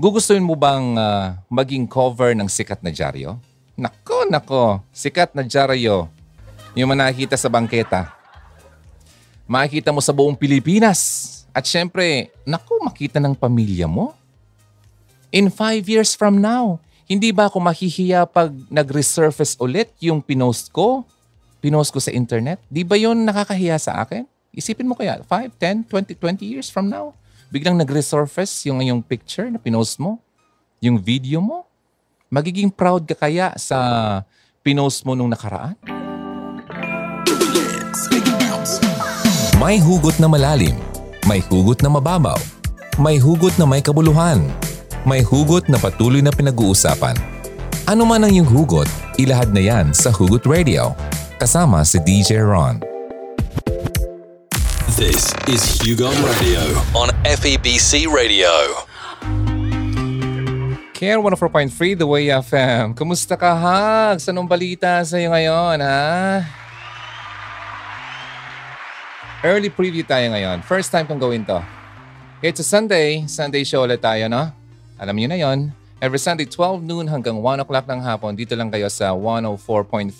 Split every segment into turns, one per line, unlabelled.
Gugustuhin mo bang uh, maging cover ng sikat na dyaryo? Nako, nako, sikat na dyaryo. Yung manakita sa bangketa. Makikita mo sa buong Pilipinas. At syempre, nako, makita ng pamilya mo. In five years from now, hindi ba ako mahihiya pag nag-resurface ulit yung pinost ko? Pinost ko sa internet? Di ba yun nakakahiya sa akin? Isipin mo kaya, 5, 10, 20, 20 years from now, biglang nag-resurface yung yung picture na pinost mo, yung video mo, magiging proud ka kaya sa pinost mo nung nakaraan?
May hugot na malalim, may hugot na mababaw, may hugot na may kabuluhan, may hugot na patuloy na pinag-uusapan. Ano man ang iyong hugot, ilahad na yan sa Hugot Radio. Kasama si DJ Ron.
This is Hugon Radio on FEBC Radio.
Care 104.3 The Way FM. Kumusta ka, Hags? Anong balita sa iyo ngayon, ha? Early preview tayo ngayon. First time kong gawin to. It's a Sunday. Sunday show ulit tayo, no? Alam niyo na yon. Every Sunday, 12 noon hanggang 1 o'clock ng hapon, dito lang kayo sa 104.3.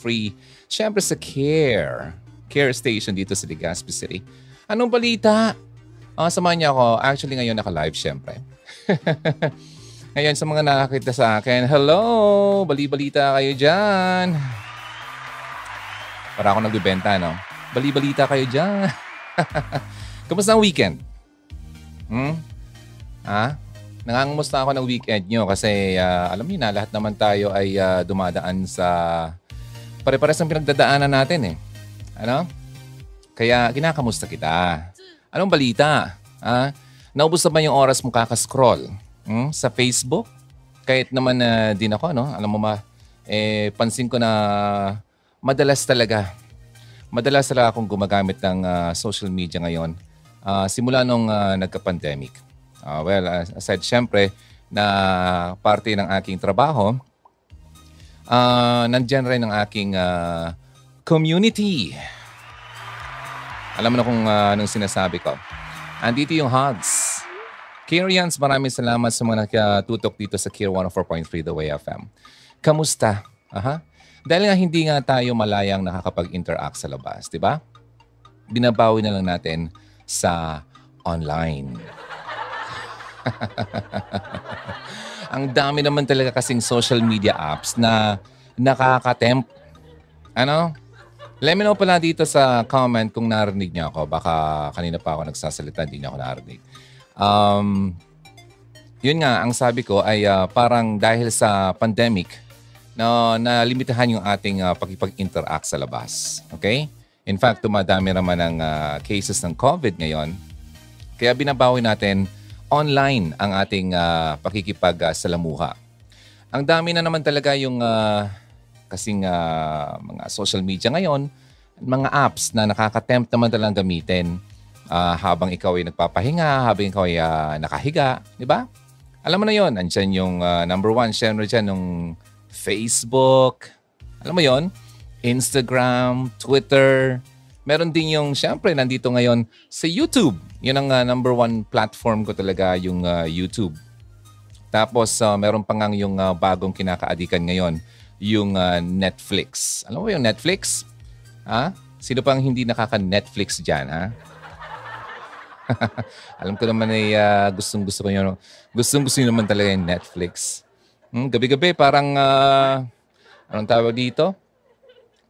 Siyempre sa Care. Care Station dito sa Legazpi City. Anong balita? Uh, samahan niyo ako. Actually, ngayon naka-live syempre. ngayon, sa mga nakakita sa akin, hello! Bali-balita kayo dyan. Para ako nagbibenta, no? Bali-balita kayo dyan. Kamusta ang weekend? Hmm? Ha? Nangangamusta ako ng weekend nyo kasi uh, alam niyo na, lahat naman tayo ay uh, dumadaan sa pare-pares ng pinagdadaanan natin eh. Ano? Kaya kinakamusta kita. Anong balita? Ha? Naubos na ba yung oras mo kakascroll hmm? sa Facebook? Kahit naman na uh, din ako, no? alam mo ma, eh, pansin ko na madalas talaga, madalas talaga akong gumagamit ng uh, social media ngayon uh, simula nung uh, nagka-pandemic. Uh, well, aside syempre na parte ng aking trabaho, uh, nandyan rin ang aking uh, community. Alam mo na kung uh, anong sinasabi ko. Andito yung hugs. Kyrians, maraming salamat sa mga nakatutok dito sa Kier 104.3 The Way FM. Kamusta? Aha. Dahil nga hindi nga tayo malayang nakakapag-interact sa labas, di ba? Binabawi na lang natin sa online. Ang dami naman talaga kasing social media apps na nakaka-tempt. Ano? Let me know pala dito sa comment kung narinig niyo ako. Baka kanina pa ako nagsasalita, hindi niyo ako narinig. Um, yun nga, ang sabi ko ay uh, parang dahil sa pandemic, na nalimitahan yung ating uh, pakipag-interact sa labas. Okay? In fact, tumadami naman ang uh, cases ng COVID ngayon. Kaya binabawi natin online ang ating uh, pakikipag-salamuha. Ang dami na naman talaga yung uh, kasing uh, mga social media ngayon, mga apps na nakaka-tempt naman talagang gamitin uh, habang ikaw ay nagpapahinga, habang ikaw ay uh, nakahiga, di ba? Alam mo na yon, andyan yung uh, number one, syempre dyan, yung Facebook, alam mo yon, Instagram, Twitter, meron din yung, syempre, nandito ngayon sa YouTube. Yun ang uh, number one platform ko talaga, yung uh, YouTube. Tapos, uh, meron pa nga yung uh, bagong kinakaadikan ngayon, yung uh, Netflix. Alam mo yung Netflix? Ha? Sino pang hindi nakaka-Netflix dyan, ha? Alam ko naman ay uh, gustong gusto ko yun. Gustong gusto naman talaga yung Netflix. Hmm, gabi-gabi parang uh, anong tawag dito?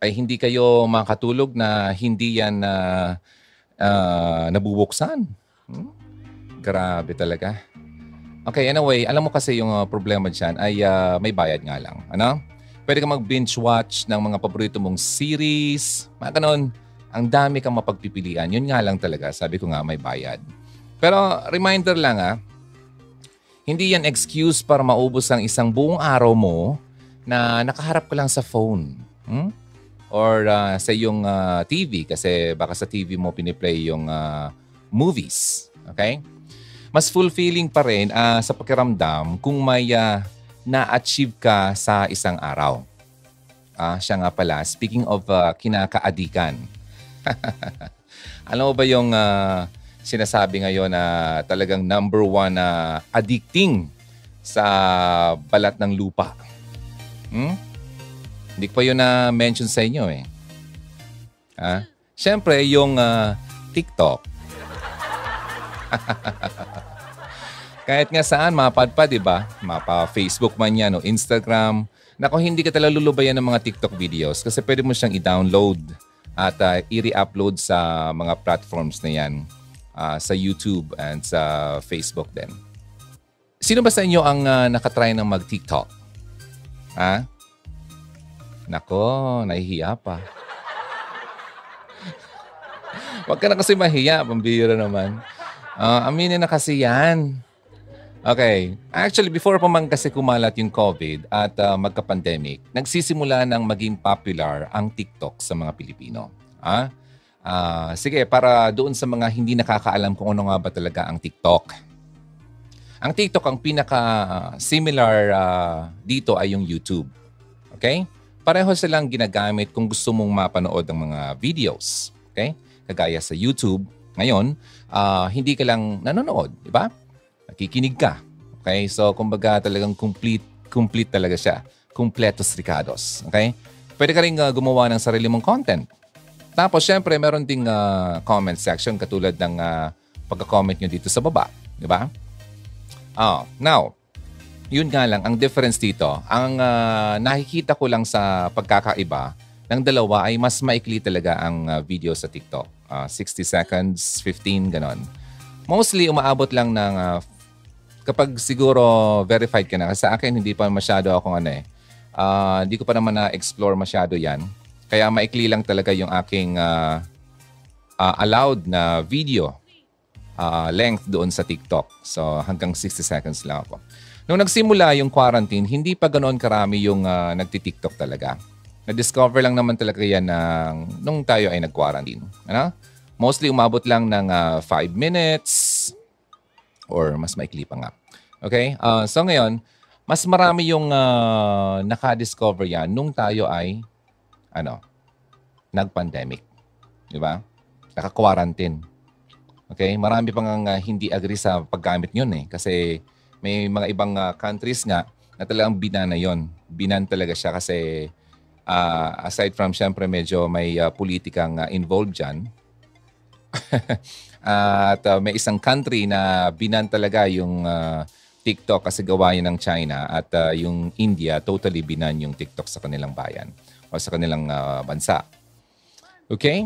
Ay hindi kayo makatulog na hindi yan uh, uh, nabubuksan. Hmm? Grabe talaga. Okay, anyway, alam mo kasi yung uh, problema dyan ay uh, may bayad nga lang. Ano? Pwede kang mag-binge watch ng mga paborito mong series. Mga ganun. Ang dami kang mapagpipilian. Yun nga lang talaga. Sabi ko nga, may bayad. Pero reminder lang ah, hindi yan excuse para maubos ang isang buong araw mo na nakaharap ka lang sa phone. Hmm? Or uh, sa iyong uh, TV kasi baka sa TV mo piniplay yung uh, movies. Okay? Mas fulfilling pa rin uh, sa pakiramdam kung may uh, na-achieve ka sa isang araw. Ah, siya nga pala, speaking of uh, kinakaadikan. Alam mo ba yung uh, sinasabi ngayon na talagang number one na uh, addicting sa balat ng lupa. Hmm? Hindi ko pa yun na-mention sa inyo eh. Ha? Siyempre, yung uh, TikTok. Kahit nga saan, mapadpad, di ba? Mapa Facebook man yan o Instagram. Nako, hindi ka talaga lulubayan ng mga TikTok videos kasi pwede mo siyang i-download at uh, i-re-upload sa mga platforms na yan uh, sa YouTube and sa Facebook din. Sino ba sa inyo ang uh, nakatry ng mag-TikTok? Ha? Nako, nahihiya pa. Huwag ka na kasi mahiya, pambira naman. Uh, aminin na kasi yan. Okay. Actually, before pa man kasi kumalat yung COVID at uh, magka-pandemic, nagsisimula ng maging popular ang TikTok sa mga Pilipino. Ah? Uh, sige, para doon sa mga hindi nakakaalam kung ano nga ba talaga ang TikTok. Ang TikTok, ang pinaka-similar uh, dito ay yung YouTube. Okay? Pareho silang ginagamit kung gusto mong mapanood ng mga videos. Okay? Kagaya sa YouTube, ngayon, uh, hindi ka lang nanonood, di ba? Nakikinig ka. Okay? So, kumbaga talagang complete, complete talaga siya. Completos ricados. Okay? Pwede ka rin uh, gumawa ng sarili mong content. Tapos, syempre, meron ding uh, comment section katulad ng uh, pagka-comment nyo dito sa baba. Di ba? Oh, now, yun nga lang, ang difference dito, ang uh, nakikita ko lang sa pagkakaiba ng dalawa ay mas maikli talaga ang uh, video sa TikTok. Uh, 60 seconds, 15, ganon. Mostly, umaabot lang ng uh, kapag siguro verified ka na. Kasi sa akin, hindi pa masyado akong ano eh. Uh, hindi ko pa naman na-explore masyado yan. Kaya maikli lang talaga yung aking uh, uh, allowed na video uh, length doon sa TikTok. So hanggang 60 seconds lang ako. Nung nagsimula yung quarantine, hindi pa ganoon karami yung uh, nagti-TikTok talaga. Na-discover lang naman talaga yan ng, nung tayo ay nag-quarantine. Ano? Mostly umabot lang ng 5 uh, minutes or mas maikli pa nga. Okay? Uh, so ngayon, mas marami yung uh, naka-discover yan nung tayo ay ano, nag-pandemic. Di ba? Naka-quarantine. Okay? Marami pang uh, hindi agree sa paggamit yun eh. Kasi may mga ibang uh, countries nga na talagang binana yon. Binan talaga siya kasi uh, aside from syempre medyo may uh, politikang uh, involved dyan. at uh, may isang country na binan talaga yung uh, TikTok kasi gawa yun ng China at uh, yung India totally binan yung TikTok sa kanilang bayan o sa kanilang uh, bansa. Okay?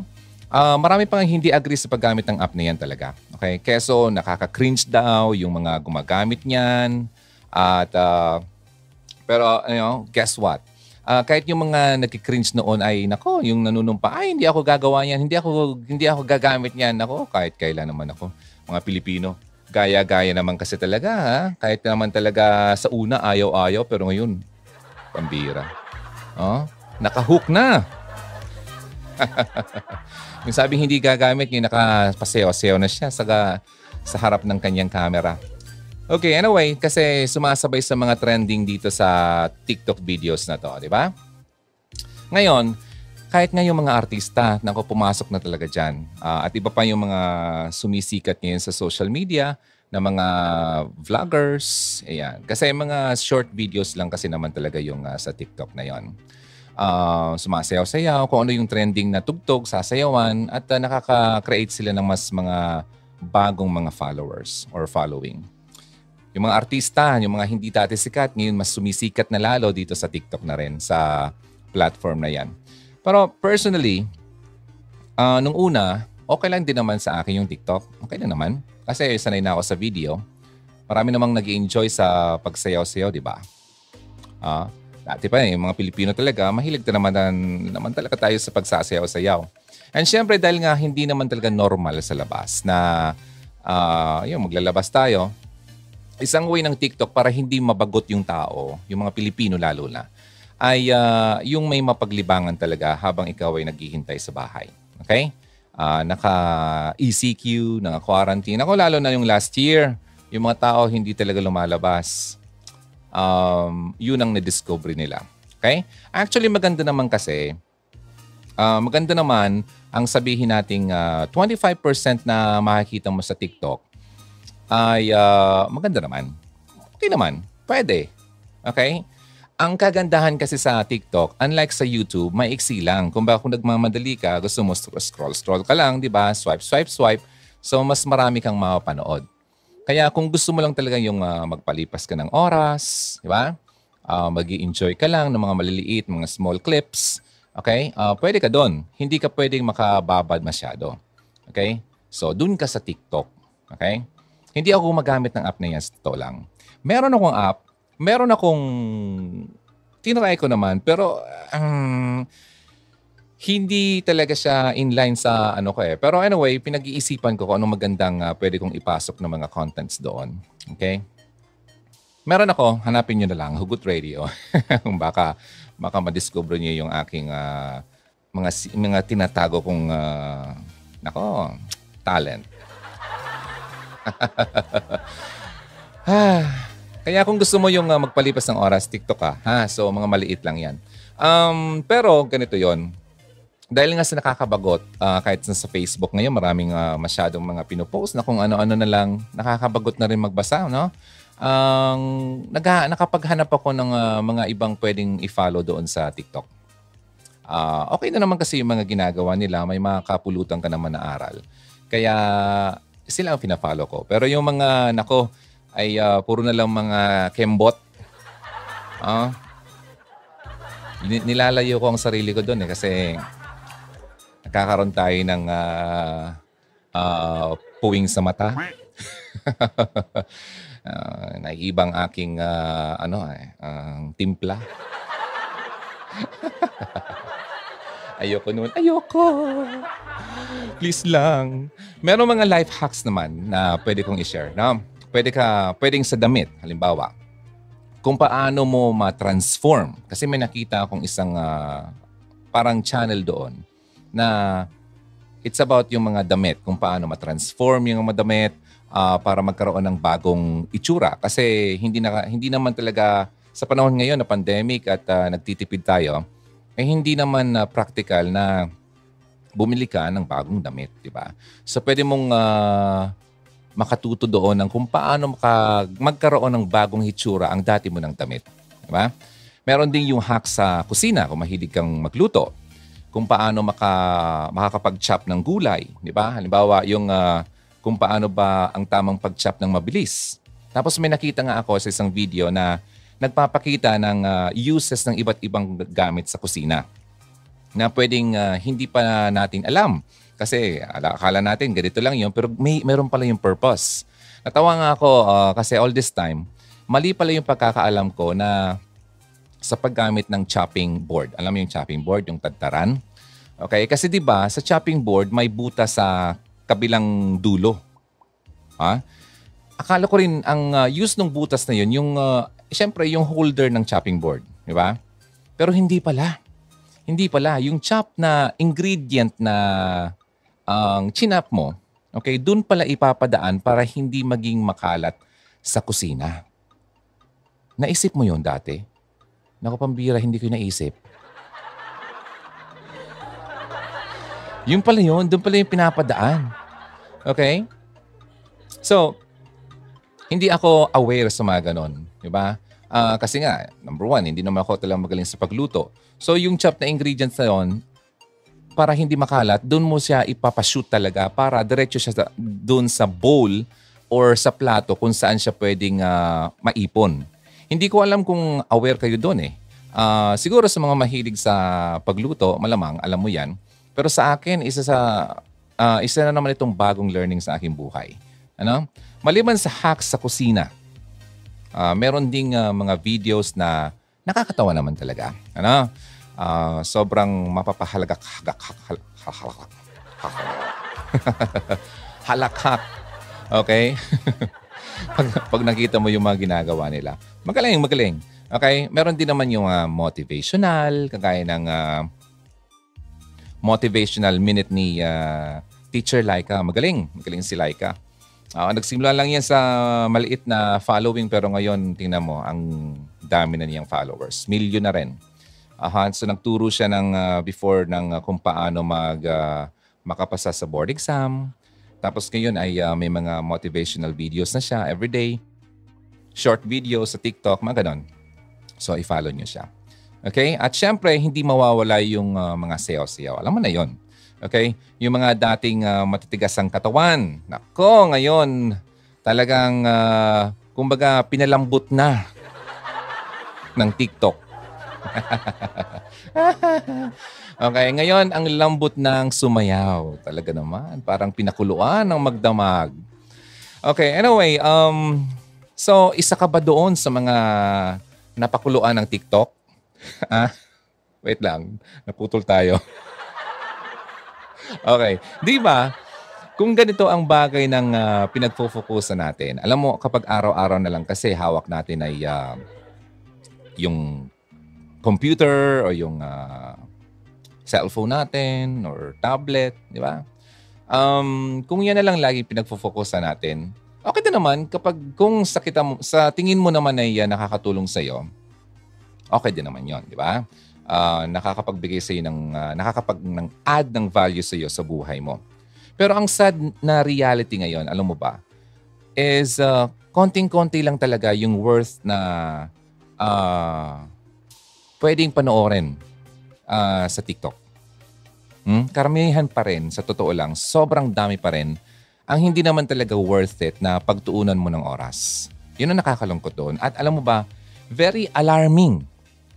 Uh, marami pang hindi agree sa paggamit ng app na yan talaga. Okay? Keso nakaka-cringe daw yung mga gumagamit niyan. At, uh, pero, you know, guess what? Uh, kahit yung mga nagki-cringe noon ay, nako, yung nanunumpa, ay, hindi ako gagawa yan, hindi ako, hindi ako gagamit niyan. Nako, kahit kailan naman ako, mga Pilipino. Gaya-gaya naman kasi talaga, ha? Kahit naman talaga sa una, ayaw-ayaw, pero ngayon, pambira. Oh? Nakahook na. yung sabi hindi gagamit, yung nakapaseyo-seyo na siya sa, sa harap ng kanyang camera. Okay, anyway, kasi sumasabay sa mga trending dito sa TikTok videos na to, di ba? Ngayon, kahit nga yung mga artista, nako pumasok na talaga dyan. Uh, at iba pa yung mga sumisikat ngayon sa social media na mga vloggers. Ayan. Kasi mga short videos lang kasi naman talaga yung uh, sa TikTok na yon uh, sumasayaw-sayaw, kung ano yung trending na tugtog, sasayawan, at uh, nakaka-create sila ng mas mga bagong mga followers or following. Yung mga artista, yung mga hindi dati sikat, ngayon mas sumisikat na lalo dito sa TikTok na rin, sa platform na yan. Pero personally, uh, nung una, okay lang din naman sa akin yung TikTok. Okay na naman. Kasi sanay na ako sa video. Marami namang nag enjoy sa pagsayaw-sayaw, di ba? Uh, Dati pa yung mga Pilipino talaga, mahilig na naman, naman talaga tayo sa pagsasayaw-sayaw. And syempre dahil nga hindi naman talaga normal sa labas na uh, yung maglalabas tayo, isang way ng TikTok para hindi mabagot yung tao, yung mga Pilipino lalo na, ay uh, yung may mapaglibangan talaga habang ikaw ay naghihintay sa bahay. Okay? Uh, naka-ECQ, naka-quarantine. Ako lalo na yung last year, yung mga tao hindi talaga lumalabas um, yun ang na-discover nila. Okay? Actually, maganda naman kasi, uh, maganda naman ang sabihin nating uh, 25% na makikita mo sa TikTok ay uh, maganda naman. Okay naman. Pwede. Okay? Ang kagandahan kasi sa TikTok, unlike sa YouTube, may iksi lang. Kung ba kung nagmamadali ka, gusto mo scroll-scroll ka lang, di ba? Swipe, swipe, swipe. So, mas marami kang mapapanood. Kaya kung gusto mo lang talaga yung uh, magpalipas ka ng oras, di ba? Uh, mag enjoy ka lang ng mga maliliit, mga small clips, okay? Uh, pwede ka doon. Hindi ka pwedeng makababad masyado. Okay? So, dun ka sa TikTok. Okay? Hindi ako gumagamit ng app na yan sa lang. Meron akong app meron akong tinry ko naman pero um, hindi talaga siya inline sa ano ko eh. Pero anyway, pinag-iisipan ko kung anong magandang uh, pwede kong ipasok ng mga contents doon. Okay? Meron ako, hanapin nyo na lang, Hugot Radio. baka, baka madiscover nyo yung aking uh, mga, mga tinatago kong, uh, nako, talent. Kaya kung gusto mo yung uh, magpalipas ng oras, TikTok ka. Ha? So, mga maliit lang yan. Um, pero, ganito yon Dahil nga sa nakakabagot, uh, kahit sa Facebook ngayon, maraming uh, masyadong mga pinopost na kung ano-ano na lang, nakakabagot na rin magbasa, no? Ang um, nag- nakapaghanap ako ng uh, mga ibang pwedeng i-follow doon sa TikTok. Uh, okay na naman kasi yung mga ginagawa nila, may mga kapulutan ka naman na aral. Kaya sila ang pina-follow ko. Pero yung mga, nako, ay uh, puro na lang mga kembot. Uh, nilalayo ko ang sarili ko doon eh kasi nakakaroon tayo ng uh, uh, puwing sa mata. uh, naiibang aking uh, ano eh, uh, timpla. Ayoko noon. Ayoko. Please lang. Meron mga life hacks naman na pwede kong i-share. No? pwede ka, pwedeng sa damit, halimbawa, kung paano mo ma-transform. Kasi may nakita akong isang uh, parang channel doon na it's about yung mga damit, kung paano ma-transform yung mga damit uh, para magkaroon ng bagong itsura. Kasi hindi, na, hindi naman talaga sa panahon ngayon na pandemic at uh, nagtitipid tayo, eh hindi naman uh, practical na bumili ka ng bagong damit, di ba? So pwede mong uh, makatuto doon ng kung paano maka, magkaroon ng bagong hitsura ang dati mo ng damit. Diba? Meron din yung hack sa kusina kung mahilig kang magluto. Kung paano maka, makakapag-chop ng gulay. Di ba? Halimbawa, yung uh, kung paano ba ang tamang pag-chop ng mabilis. Tapos may nakita nga ako sa isang video na nagpapakita ng uh, uses ng iba't ibang gamit sa kusina na pwedeng uh, hindi pa natin alam kasi akala natin ganito lang yun, pero may meron pala yung purpose. Natawa nga ako uh, kasi all this time, mali pala yung pagkakaalam ko na sa paggamit ng chopping board. Alam mo yung chopping board, yung tadtaran? Okay, kasi 'di ba, sa chopping board may buta sa kabilang dulo. Ha? Akala ko rin ang uh, use ng butas na 'yun, yung uh, syempre yung holder ng chopping board, 'di ba? Pero hindi pala. Hindi pala yung chop na ingredient na ang chinap mo, okay, dun pala ipapadaan para hindi maging makalat sa kusina. Naisip mo yon dati? Naku, pambira, hindi ko naisip. Yung pala yun, doon pala yung pinapadaan. Okay? So, hindi ako aware sa mga ganon. Di ba? Uh, kasi nga, number one, hindi naman ako talagang magaling sa pagluto. So, yung chop na ingredients na yun, para hindi makalat, doon mo siya ipapashoot talaga para diretso siya doon sa bowl or sa plato kung saan siya pwedeng uh, maipon. Hindi ko alam kung aware kayo doon eh. Uh, siguro sa mga mahilig sa pagluto, malamang alam mo yan. Pero sa akin, isa sa uh, isa na naman itong bagong learning sa aking buhay. Ano? Maliban sa hacks sa kusina, uh, meron ding uh, mga videos na nakakatawa naman talaga. Ano? uh, sobrang mapapahalagak halakhak. Okay? pag, pag nakita mo yung mga ginagawa nila. Magaling, magaling. Okay? Meron din naman yung uh, motivational, kagaya ng uh, motivational minute ni uh, Teacher Laika. Magaling. Magaling si Laika. Uh, nagsimula lang yan sa maliit na following pero ngayon, tingnan mo, ang dami na niyang followers. Milyon na rin. Uh, so nagturo siya ng uh, before ng uh, kung paano mag uh, makapasa sa board exam. Tapos ngayon ay uh, may mga motivational videos na siya every day. short video sa TikTok, mga ganon. So, i-follow nyo siya. Okay? At syempre, hindi mawawala yung uh, mga sayaw-sayaw. Alam mo na yon Okay? Yung mga dating uh, matitigas ang katawan. Nako, ngayon, talagang, uh, kumbaga, pinalambot na ng TikTok. okay, ngayon ang lambot ng sumayaw. Talaga naman, parang pinakuluan ng magdamag. Okay, anyway, um, so isa ka ba doon sa mga napakuluan ng TikTok? ah, wait lang, naputol tayo. okay, di ba? Kung ganito ang bagay ng uh, pinagfo-focusan natin, alam mo, kapag araw-araw na lang kasi hawak natin ay uh, yung computer o yung uh, cellphone natin or tablet, di ba? Um, kung yan na lang lagi pinagfo-focusan natin, okay na naman kapag kung sa, kita sa tingin mo naman ay uh, nakakatulong sa iyo, okay din naman yon, di ba? Uh, nakakapagbigay sa iyo ng uh, nakakapag ng add ng value sa iyo sa buhay mo. Pero ang sad na reality ngayon, alam mo ba, is uh, konting-konti lang talaga yung worth na uh, pwedeng panoorin uh, sa TikTok. Hmm? Karamihan pa rin, sa totoo lang, sobrang dami pa rin ang hindi naman talaga worth it na pagtuunan mo ng oras. Yun ang nakakalungkot doon. At alam mo ba, very alarming.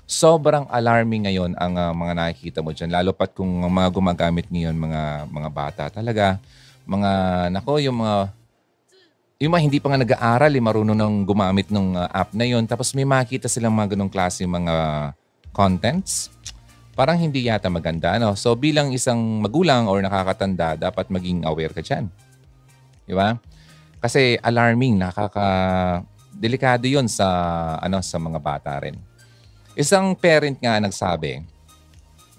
Sobrang alarming ngayon ang uh, mga nakikita mo dyan. Lalo pat kung mga gumagamit ngayon mga, mga bata talaga. Mga, nako, yung mga yung mga hindi pa nga nag-aaral, eh, marunong nang gumamit ng uh, app na yon Tapos may makita silang mga ganong klase mga contents. Parang hindi yata maganda. No? So bilang isang magulang or nakakatanda, dapat maging aware ka dyan. Di ba? Kasi alarming, nakaka delikado 'yon sa ano sa mga bata rin. Isang parent nga nagsabi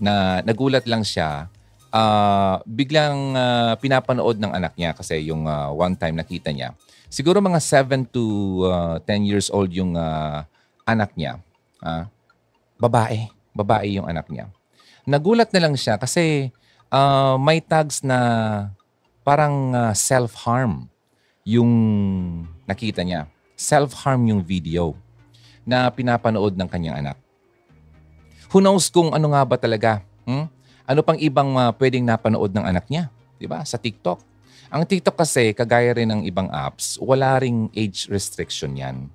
na nagulat lang siya uh, biglang uh, pinapanood ng anak niya kasi yung uh, one time nakita niya. Siguro mga 7 to uh, 10 years old yung uh, anak niya. Uh, babae. Babae yung anak niya. Nagulat na lang siya kasi uh, may tags na parang uh, self-harm yung nakita niya. Self-harm yung video na pinapanood ng kanyang anak. Who knows kung ano nga ba talaga? Hmm? Ano pang ibang uh, pwedeng napanood ng anak niya? 'Di ba? Sa TikTok. Ang TikTok kasi, kagaya rin ng ibang apps, wala ring age restriction yan.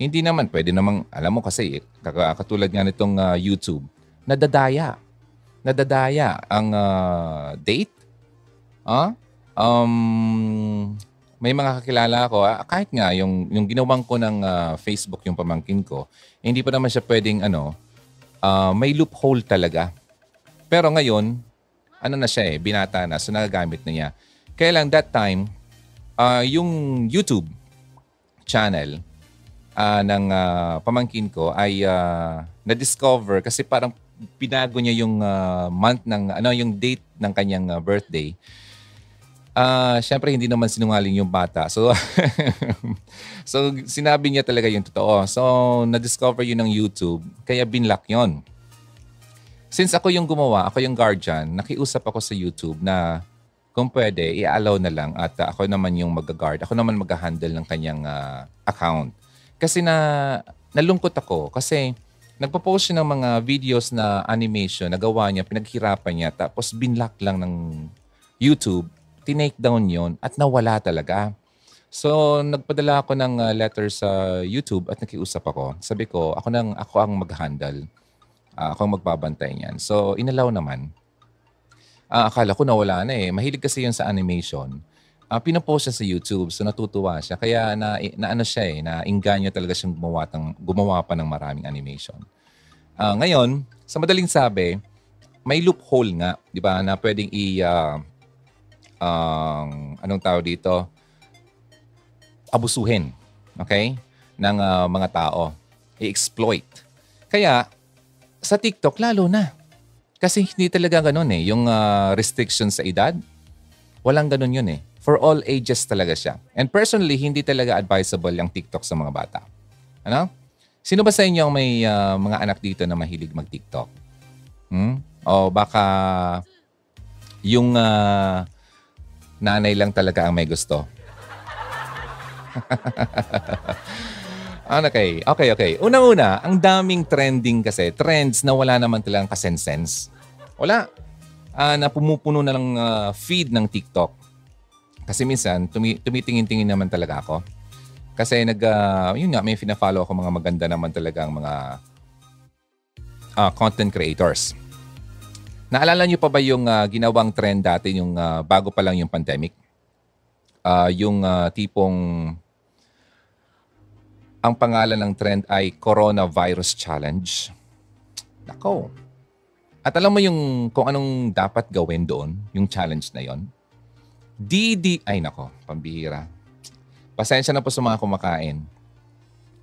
Hindi naman, pwede namang, alam mo kasi, katulad nga nitong uh, YouTube, nadadaya. Nadadaya ang uh, date. Ah? Um, may mga kakilala ako, ah, kahit nga yung, yung ginawang ko ng uh, Facebook, yung pamangkin ko, eh, hindi pa naman siya pwedeng ano, uh, may loophole talaga. Pero ngayon, ano na siya eh, binata na, so nagagamit na niya. Kaya lang that time, uh, yung YouTube channel uh, ng uh, pamangkin ko ay uh, na-discover kasi parang pinago niya yung uh, month ng, ano, yung date ng kanyang uh, birthday. Uh, syempre hindi naman sinungaling yung bata. So So sinabi niya talaga yung totoo. So na-discover yun ng YouTube, kaya binlock yon. Since ako yung gumawa, ako yung guardian, nakiusap ako sa YouTube na kung pwede, i-allow na lang at ako naman yung mag-guard. Ako naman mag-handle ng kanyang uh, account. Kasi na nalungkot ako kasi nagpo-post siya ng mga videos na animation na gawa niya, pinaghirapan niya, tapos binlock lang ng YouTube tinake down yon at nawala talaga. So, nagpadala ako ng uh, letter sa YouTube at nakiusap ako. Sabi ko, ako nang ako ang mag-handle. Uh, ako ang magbabantay niyan. So, inalaw naman. Uh, akala ko nawala na eh. Mahilig kasi yun sa animation. Uh, pinapost siya sa YouTube, so natutuwa siya. Kaya na, na ano siya eh, na inganyo talaga siyang gumawa, tang, gumawa pa ng maraming animation. Uh, ngayon, sa madaling sabi, may loophole nga, di ba, na pwedeng i, uh, ang uh, anong tao dito? Abusuhin okay? Ng uh, mga tao. I-exploit. Kaya sa TikTok lalo na. Kasi hindi talaga ganoon eh. Yung uh, restriction sa edad walang ganoon yun eh. For all ages talaga siya. And personally hindi talaga advisable yung TikTok sa mga bata. Ano? Sino ba sa inyo ang may uh, mga anak dito na mahilig mag-TikTok? Hmm? o baka yung uh, nanay lang talaga ang may gusto. Ah, okay. Okay, okay. Unang-una, ang daming trending kasi. Trends na wala naman talagang kasensense. Wala. Ah, na pumupuno na lang ah, feed ng TikTok. Kasi minsan, tumi- tumitingin-tingin naman talaga ako. Kasi nag, ah, yun nga, may fina-follow ako mga maganda naman talaga ang mga ah, content creators. Naalala niyo pa ba yung ah, ginawang trend dati yung ah, bago pa lang yung pandemic? Ah, yung ah, tipong ang pangalan ng trend ay Coronavirus Challenge. Nako. At alam mo yung kung anong dapat gawin doon, yung challenge na yon? DD, ay nako, pambihira. Pasensya na po sa mga kumakain.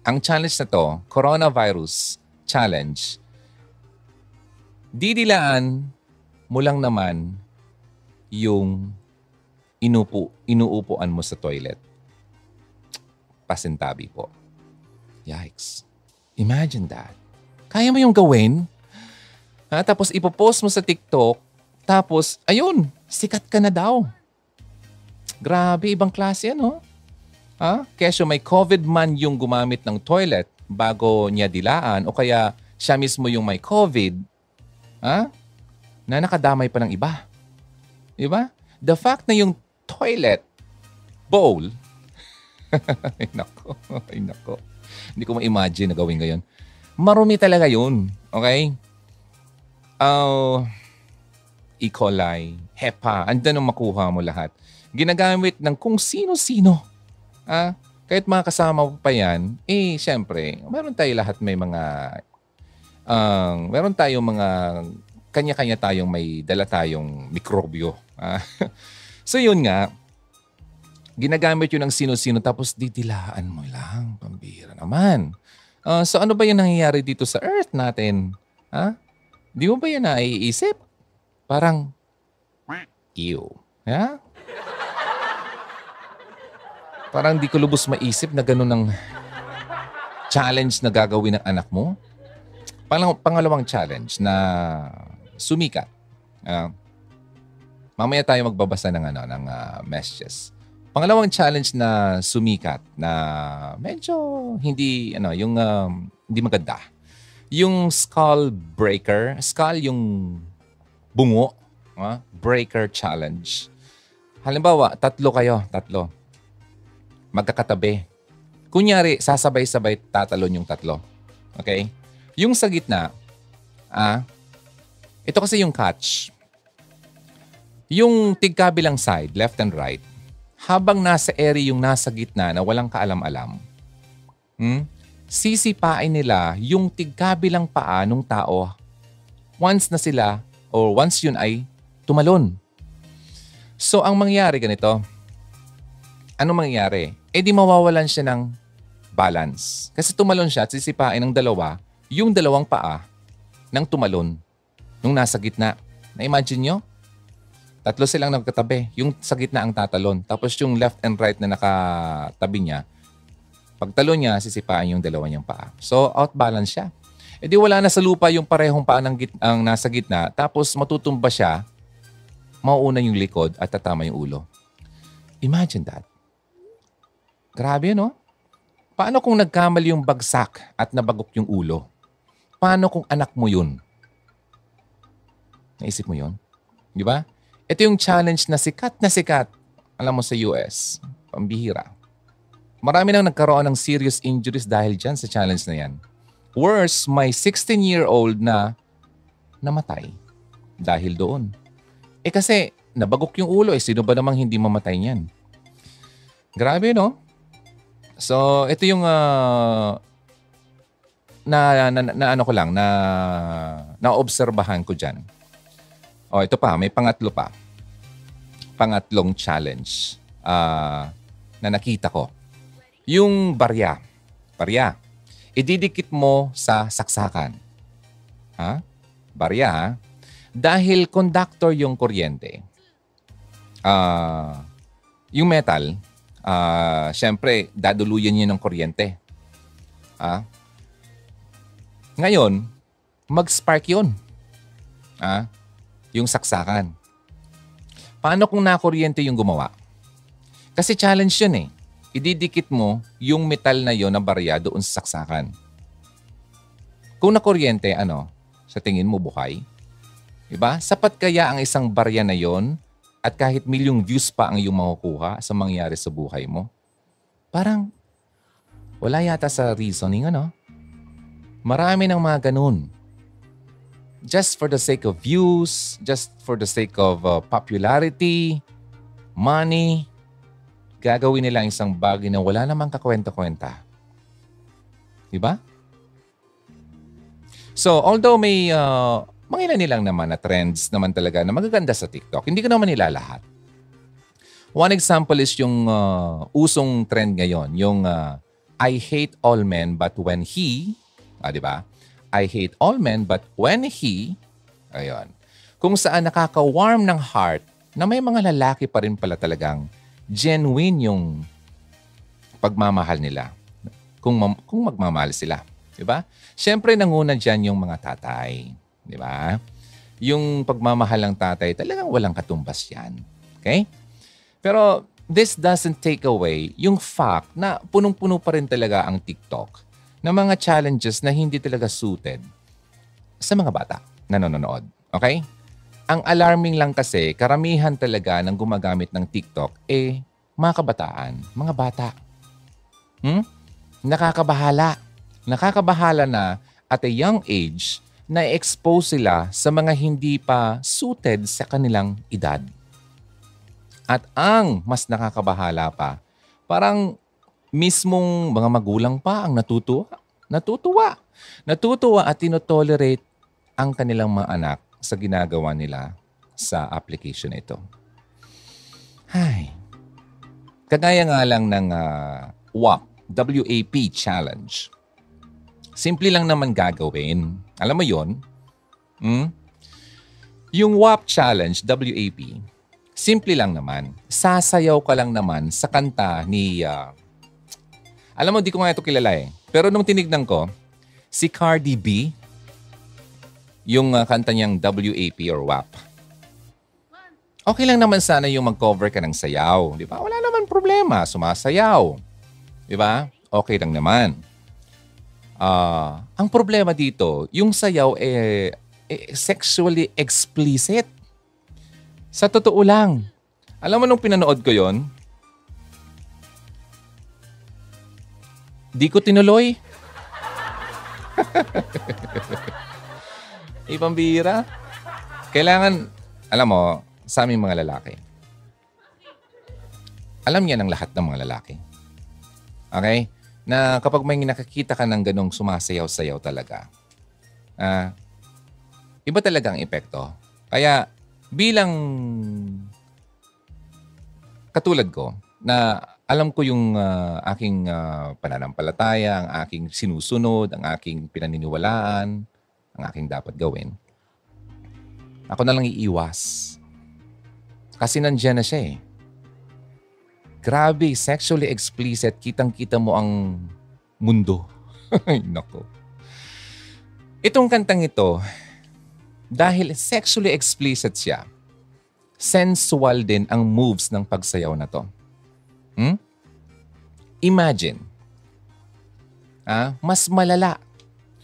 Ang challenge na to, Coronavirus Challenge, didilaan mo lang naman yung inupo, inuupuan mo sa toilet. Pasintabi po. Yikes. Imagine that. Kaya mo yung gawin? Ha? Tapos ipopost mo sa TikTok, tapos, ayun, sikat ka na daw. Grabe, ibang klase yan, oh. Ha? Kesyo may COVID man yung gumamit ng toilet bago niya dilaan o kaya siya mismo yung may COVID, ha? na nakadamay pa ng iba. Di ba? The fact na yung toilet bowl, ay nako, ay nako. Hindi ko ma-imagine na gawin ngayon. Marumi talaga yun. Okay? Uh, E. coli, HEPA, andan ang makuha mo lahat. Ginagamit ng kung sino-sino. Ah, kahit mga kasama pa yan, eh, syempre, meron tayo lahat may mga, um, meron tayong mga, kanya-kanya tayong may dala tayong mikrobyo. Ah, so yun nga, ginagamit yun ng sino-sino tapos didilaan mo lang. Pambira naman. Ah, so ano ba yung nangyayari dito sa earth natin? Ha? Di mo ba yan naiisip? Parang, ew. Ha? Parang di ko lubos maisip na ganun ang challenge na gagawin ng anak mo. Pang- pangalawang challenge na sumikat. Ah, mamaya tayo magbabasa ng, ano, ng ah, messages. Pangalawang challenge na sumikat na medyo hindi ano yung um, hindi maganda. Yung skull breaker, skull yung bungo, ah, breaker challenge. Halimbawa, tatlo kayo, tatlo. Magkakatabi. Kunyari, sasabay-sabay tatalon yung tatlo. Okay? Yung sa gitna, ah, ito kasi yung catch. Yung tigkabilang side, left and right, habang nasa area yung nasa gitna na walang kaalam-alam, hmm, sisipain nila yung tigkabilang paa ng tao once na sila or once yun ay tumalon. So ang mangyari ganito, ano mangyayari? Eh di mawawalan siya ng balance. Kasi tumalon siya at sisipain ng dalawa yung dalawang paa ng tumalon nung nasa gitna. Na-imagine nyo? Tatlo silang nagkatabi. Yung sa gitna ang tatalon. Tapos yung left and right na nakatabi niya, pagtalon niya, sisipain yung dalawa niyang paa. So, out-balance siya. E di wala na sa lupa yung parehong paa ng git- ang nasa gitna. Tapos matutumba siya, mauuna yung likod at tatama yung ulo. Imagine that. Grabe, no? Paano kung nagkamali yung bagsak at nabagok yung ulo? Paano kung anak mo yun? Naisip mo yun? Di ba? Ito yung challenge na sikat na sikat. Alam mo sa US, pambihira. Marami nang nagkaroon ng serious injuries dahil dyan sa challenge na yan. Worse, may 16-year-old na namatay dahil doon. Eh kasi, nabagok yung ulo eh. Sino ba namang hindi mamatay niyan? Grabe, no? So, ito yung ah, na, na, na, ano ko lang, na naobserbahan ko dyan. O, ito pa, may pangatlo pa. Pangatlong challenge ah, na nakita ko. Yung barya. Barya. Ididikit mo sa saksakan. Ha? Barya, ha? Dahil conductor yung kuryente. Ah, yung metal, ah, syempre, daduluyan niya ng kuryente. Ah? Ngayon, mag-spark yun. Ah? Yung saksakan. Paano kung nakuryente yung gumawa? Kasi challenge yun eh. ididikit mo yung metal na yon na barya doon sa saksakan. Kung nakuryente, ano, sa tingin mo buhay? Diba? Sapat kaya ang isang barya na yon at kahit milyong views pa ang iyong makukuha sa mangyari sa buhay mo? Parang wala yata sa reasoning, ano? Marami ng mga ganun. Just for the sake of views, just for the sake of uh, popularity, money, gagawin nila isang bagay na wala namang kakwenta-kwenta. Diba? So, although may uh, mga ilan nilang naman na trends naman talaga na magaganda sa TikTok, hindi ko naman nila lahat. One example is yung uh, usong trend ngayon, yung uh, I hate all men but when he, ah, di ba? I hate all men but when he, ayun, kung saan nakaka-warm ng heart na may mga lalaki pa rin pala talagang genuine yung pagmamahal nila. Kung, kung magmamahal sila. Di ba? Siyempre, nanguna dyan yung mga tatay. Di ba? Yung pagmamahal ng tatay, talagang walang katumbas yan. Okay? Pero this doesn't take away yung fact na punong-puno pa rin talaga ang TikTok na mga challenges na hindi talaga suited sa mga bata na nanonood. Okay? Ang alarming lang kasi, karamihan talaga ng gumagamit ng TikTok eh mga kabataan, mga bata. Hmm? Nakakabahala. Nakakabahala na at a young age na expose sila sa mga hindi pa suited sa kanilang edad. At ang mas nakakabahala pa, parang mismong mga magulang pa ang natutuwa. Natutuwa. Natutuwa at tinotolerate ang kanilang mga anak sa ginagawa nila sa application na ito. Ay. Kagaya nga lang ng uh, WAP, WAP Challenge. Simple lang naman gagawin. Alam mo yon? Hmm? Yung WAP Challenge, WAP, simple lang naman. Sasayaw ka lang naman sa kanta ni... Uh, alam mo, di ko nga ito kilala eh. Pero nung tinignan ko, si Cardi B, yung uh, kanta niyang WAP or WAP. Okay lang naman sana yung mag-cover ka ng sayaw. Di ba? Wala naman problema. Sumasayaw. Di ba? Okay lang naman. Uh, ang problema dito, yung sayaw eh, eh sexually explicit. Sa totoo lang. Alam mo nung pinanood ko yon, di ko tinuloy. Ibang bira. Kailangan, alam mo, sa aming mga lalaki, alam niya ng lahat ng mga lalaki. Okay? Na kapag may nakakita ka ng ganong sumasayaw-sayaw talaga, uh, iba talaga ang epekto. Kaya bilang katulad ko, na alam ko yung uh, aking uh, pananampalataya, ang aking sinusunod, ang aking pinaniniwalaan, ang aking dapat gawin, ako na lang iiwas. Kasi nandiyan na siya eh. Grabe, sexually explicit, kitang-kita mo ang mundo. Ay, nako. Itong kantang ito, dahil sexually explicit siya, sensual din ang moves ng pagsayaw na to. Hmm? Imagine, ah, mas malala,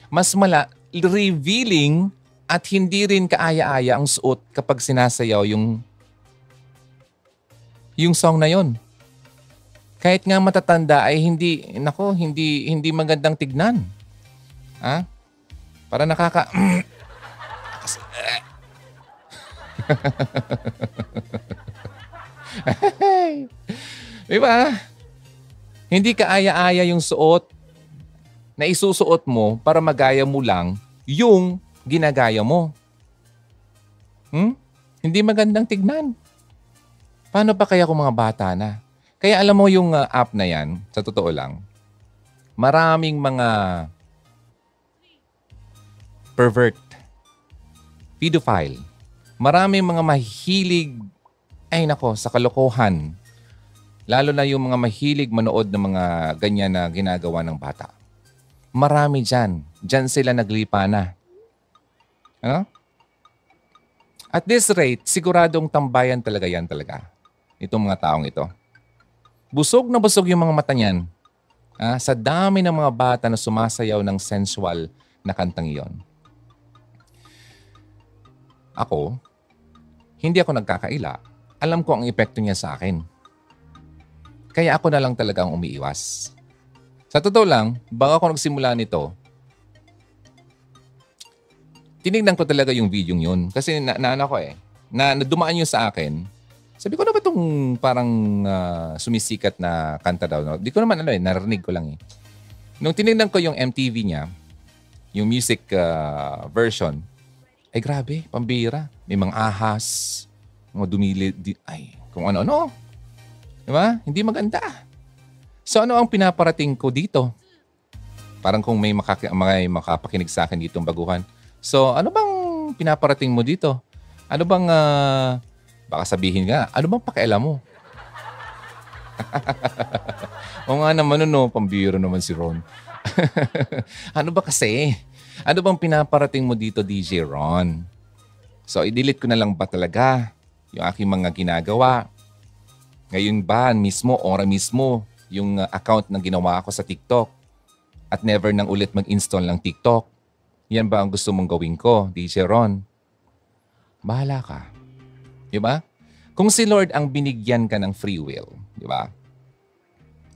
mas mala, revealing at hindi rin kaaya-aya ang suot kapag sinasayaw yung yung song na yon. Kahit nga matatanda ay hindi nako, hindi hindi magandang tignan. Ha? Para nakaka Diba? Hindi kaaya-aya yung suot na isusuot mo para magaya mo lang yung ginagaya mo. Hmm? Hindi magandang tignan. Paano pa kaya kung mga bata na? Kaya alam mo yung uh, app na yan, sa totoo lang, maraming mga pervert, pedophile, maraming mga mahilig, ay nako, sa kalokohan. Lalo na yung mga mahilig manood ng mga ganyan na ginagawa ng bata. Marami dyan. Dyan sila naglipa na. Ano? At this rate, siguradong tambayan talaga yan talaga. Itong mga taong ito. Busog na busog yung mga mata niyan. Ah, sa dami ng mga bata na sumasayaw ng sensual na kantang iyon. Ako, hindi ako nagkakaila. Alam ko ang epekto niya sa akin. Kaya ako na lang talaga ang umiiwas. Sa totoo lang, bago ako nagsimula nito, tinignan ko talaga yung video yun. Kasi na, na ano ko eh, na, na dumaan yun sa akin, sabi ko na ba itong parang uh, sumisikat na kanta daw? No? Di ko naman ano eh, narinig ko lang eh. Nung tinignan ko yung MTV niya, yung music uh, version, ay grabe, pambira. May mga ahas, mga dumili, di, ay, kung ano-ano. Di ba? Hindi maganda. So ano ang pinaparating ko dito? Parang kung may, makaki- may makapakinig sa akin ditong baguhan. So ano bang pinaparating mo dito? Ano bang uh, Baka sabihin nga, ano bang pakialam mo? o nga naman no, pambiro naman si Ron. ano ba kasi? Ano bang pinaparating mo dito, DJ Ron? So, i-delete ko na lang ba talaga yung aking mga ginagawa? Ngayon ba, mismo, ora mismo, yung uh, account na ginawa ko sa TikTok at never nang ulit mag-install ng TikTok? Yan ba ang gusto mong gawin ko, DJ Ron? Bahala ka. Di ba? Kung si Lord ang binigyan ka ng free will, di ba?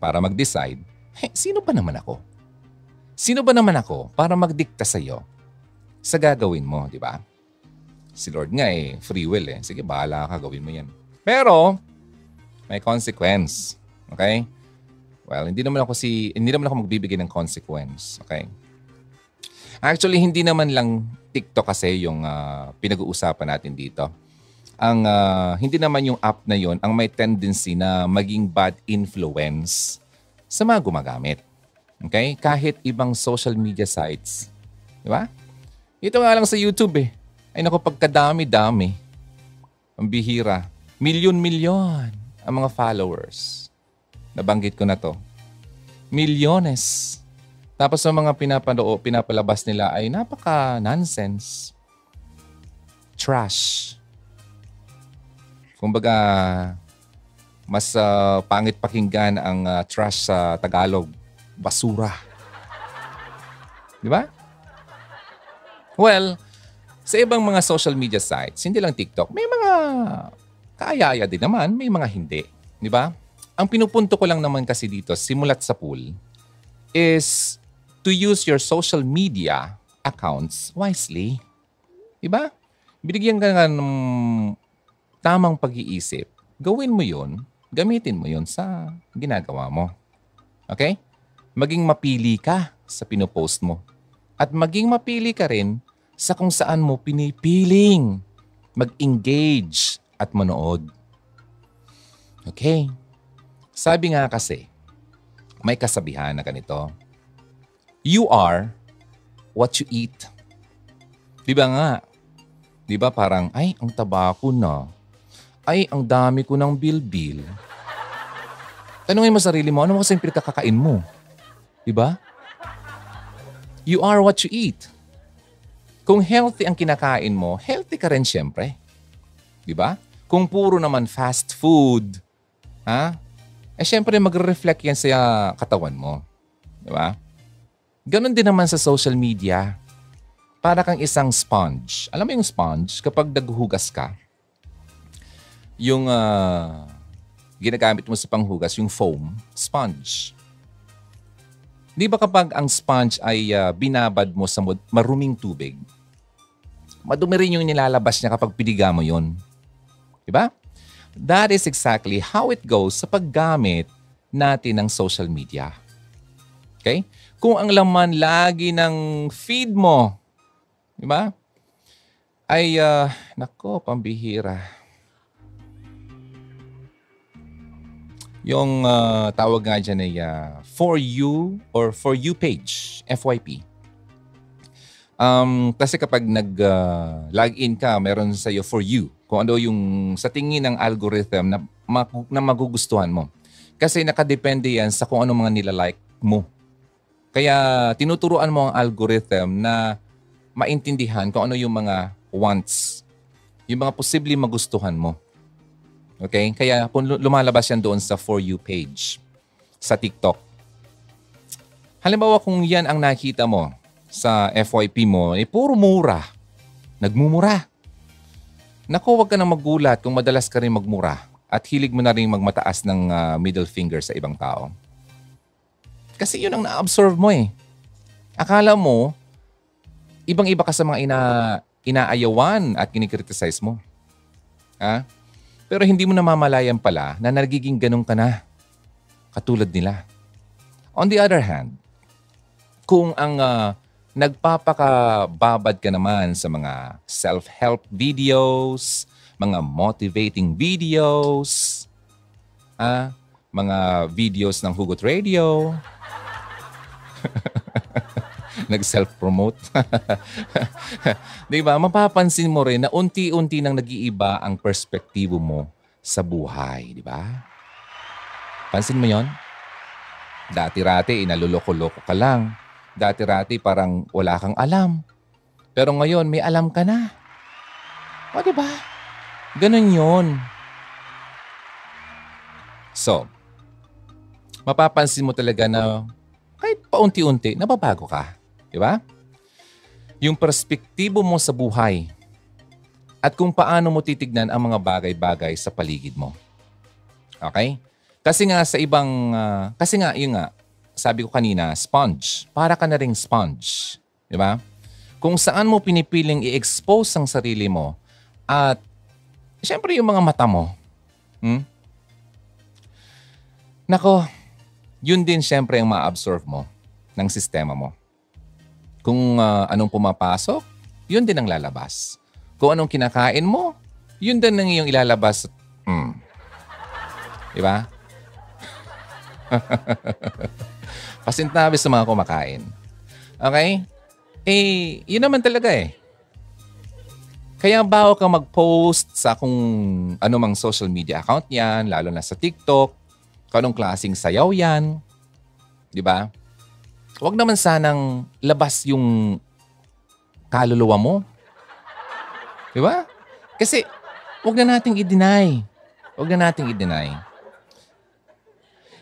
Para mag-decide, hey, sino pa naman ako? Sino ba naman ako para magdikta sa iyo sa gagawin mo, di ba? Si Lord nga eh, free will eh. Sige, bahala ka, gawin mo yan. Pero, may consequence. Okay? Well, hindi naman ako si hindi naman ako magbibigay ng consequence, okay? Actually, hindi naman lang TikTok kasi yung uh, pinag-uusapan natin dito ang uh, hindi naman yung app na yon ang may tendency na maging bad influence sa mga gumagamit. Okay? Kahit ibang social media sites. Di ba? Ito nga lang sa YouTube eh. Ay naku, pagkadami-dami. Ang bihira. Milyon-milyon ang mga followers. Nabanggit ko na to. Milyones. Tapos sa mga pinapano, pinapalabas nila ay napaka-nonsense. Trash Kumbaga, mas uh, pangit pakinggan ang uh, trash sa Tagalog. Basura. Di ba? Well, sa ibang mga social media sites, hindi lang TikTok, may mga kaaya din naman, may mga hindi. Di ba? Ang pinupunto ko lang naman kasi dito, simulat sa pool, is to use your social media accounts wisely. Di ba? Binigyan ka nga ng tamang pag-iisip, gawin mo yon, gamitin mo yon sa ginagawa mo. Okay? Maging mapili ka sa pinopost mo. At maging mapili ka rin sa kung saan mo pinipiling mag-engage at manood. Okay? Sabi nga kasi, may kasabihan na ganito. You are what you eat. Di ba nga? Di ba parang, ay, ang tabako na ay, ang dami ko ng bilbil. Tanungin mo sarili mo, ano kasing pinagkakakain mo? Diba? You are what you eat. Kung healthy ang kinakain mo, healthy ka rin siyempre. Diba? Kung puro naman fast food, ha? Eh siyempre magre-reflect yan sa katawan mo. Diba? Ganon din naman sa social media. Para kang isang sponge. Alam mo yung sponge, kapag naghuhugas ka, yung uh, ginagamit mo sa panghugas, yung foam, sponge. Di ba kapag ang sponge ay uh, binabad mo sa maruming tubig, madumi rin yung nilalabas niya kapag piniga mo yon. Di ba? That is exactly how it goes sa paggamit natin ng social media. Okay? Kung ang laman lagi ng feed mo, di ba? Ay, uh, nako, pambihira Yung uh, tawag nga dyan ay uh, For You or For You page, FYP. Um, kasi kapag nag-login uh, ka, meron sa iyo For You. Kung ano yung sa tingin ng algorithm na, na magugustuhan mo. Kasi nakadepende yan sa kung ano mga nilalike mo. Kaya tinuturuan mo ang algorithm na maintindihan kung ano yung mga wants. Yung mga posibleng magustuhan mo. Okay? Kaya lumalabas yan doon sa For You page sa TikTok. Halimbawa kung yan ang nakita mo sa FYP mo, eh puro mura. Nagmumura. Naku, huwag ka na magulat kung madalas ka rin magmura at hilig mo na rin magmataas ng ah, middle finger sa ibang tao. Kasi yun ang na-absorb mo eh. Akala mo, ibang-iba ka sa mga ina, inaayawan at kinikriticize mo. Ha? Pero hindi mo namamalayan pala na nagiging ganun ka na. Katulad nila. On the other hand, kung ang ah, nagpapakababad ka naman sa mga self-help videos, mga motivating videos, ah, mga videos ng Hugot Radio, nag-self-promote. Di ba? Mapapansin mo rin na unti-unti nang nag-iiba ang perspektibo mo sa buhay. Di ba? Pansin mo yon? Dati-rati, inaluloko-loko ka lang. Dati-rati, parang wala kang alam. Pero ngayon, may alam ka na. O, ba? Ganun yon. So, mapapansin mo talaga na kahit paunti-unti, nababago ka. Di ba? Yung perspektibo mo sa buhay at kung paano mo titignan ang mga bagay-bagay sa paligid mo. Okay? Kasi nga sa ibang, ah, kasi nga, yun nga, sabi ko kanina, sponge. Para ka na ring sponge. Di ba? Kung saan mo pinipiling i-expose ang sarili mo at syempre yung mga mata mo. Hmm? Nako, yun din syempre ang ma-absorb mo ng sistema mo. Kung ah, anong pumapasok, yun din ang lalabas. Kung anong kinakain mo, yun din ang iyong ilalabas. Hmm. Di ba? Pasintabi sa mga kumakain. Okay? Eh, yun naman talaga eh. Kaya bago ka mag-post sa kung anumang social media account yan, lalo na sa TikTok, kung anong klaseng sayaw yan, di ba? Huwag naman sanang labas yung kaluluwa mo. Di ba? Kasi huwag na nating i-deny. Huwag na nating i-deny.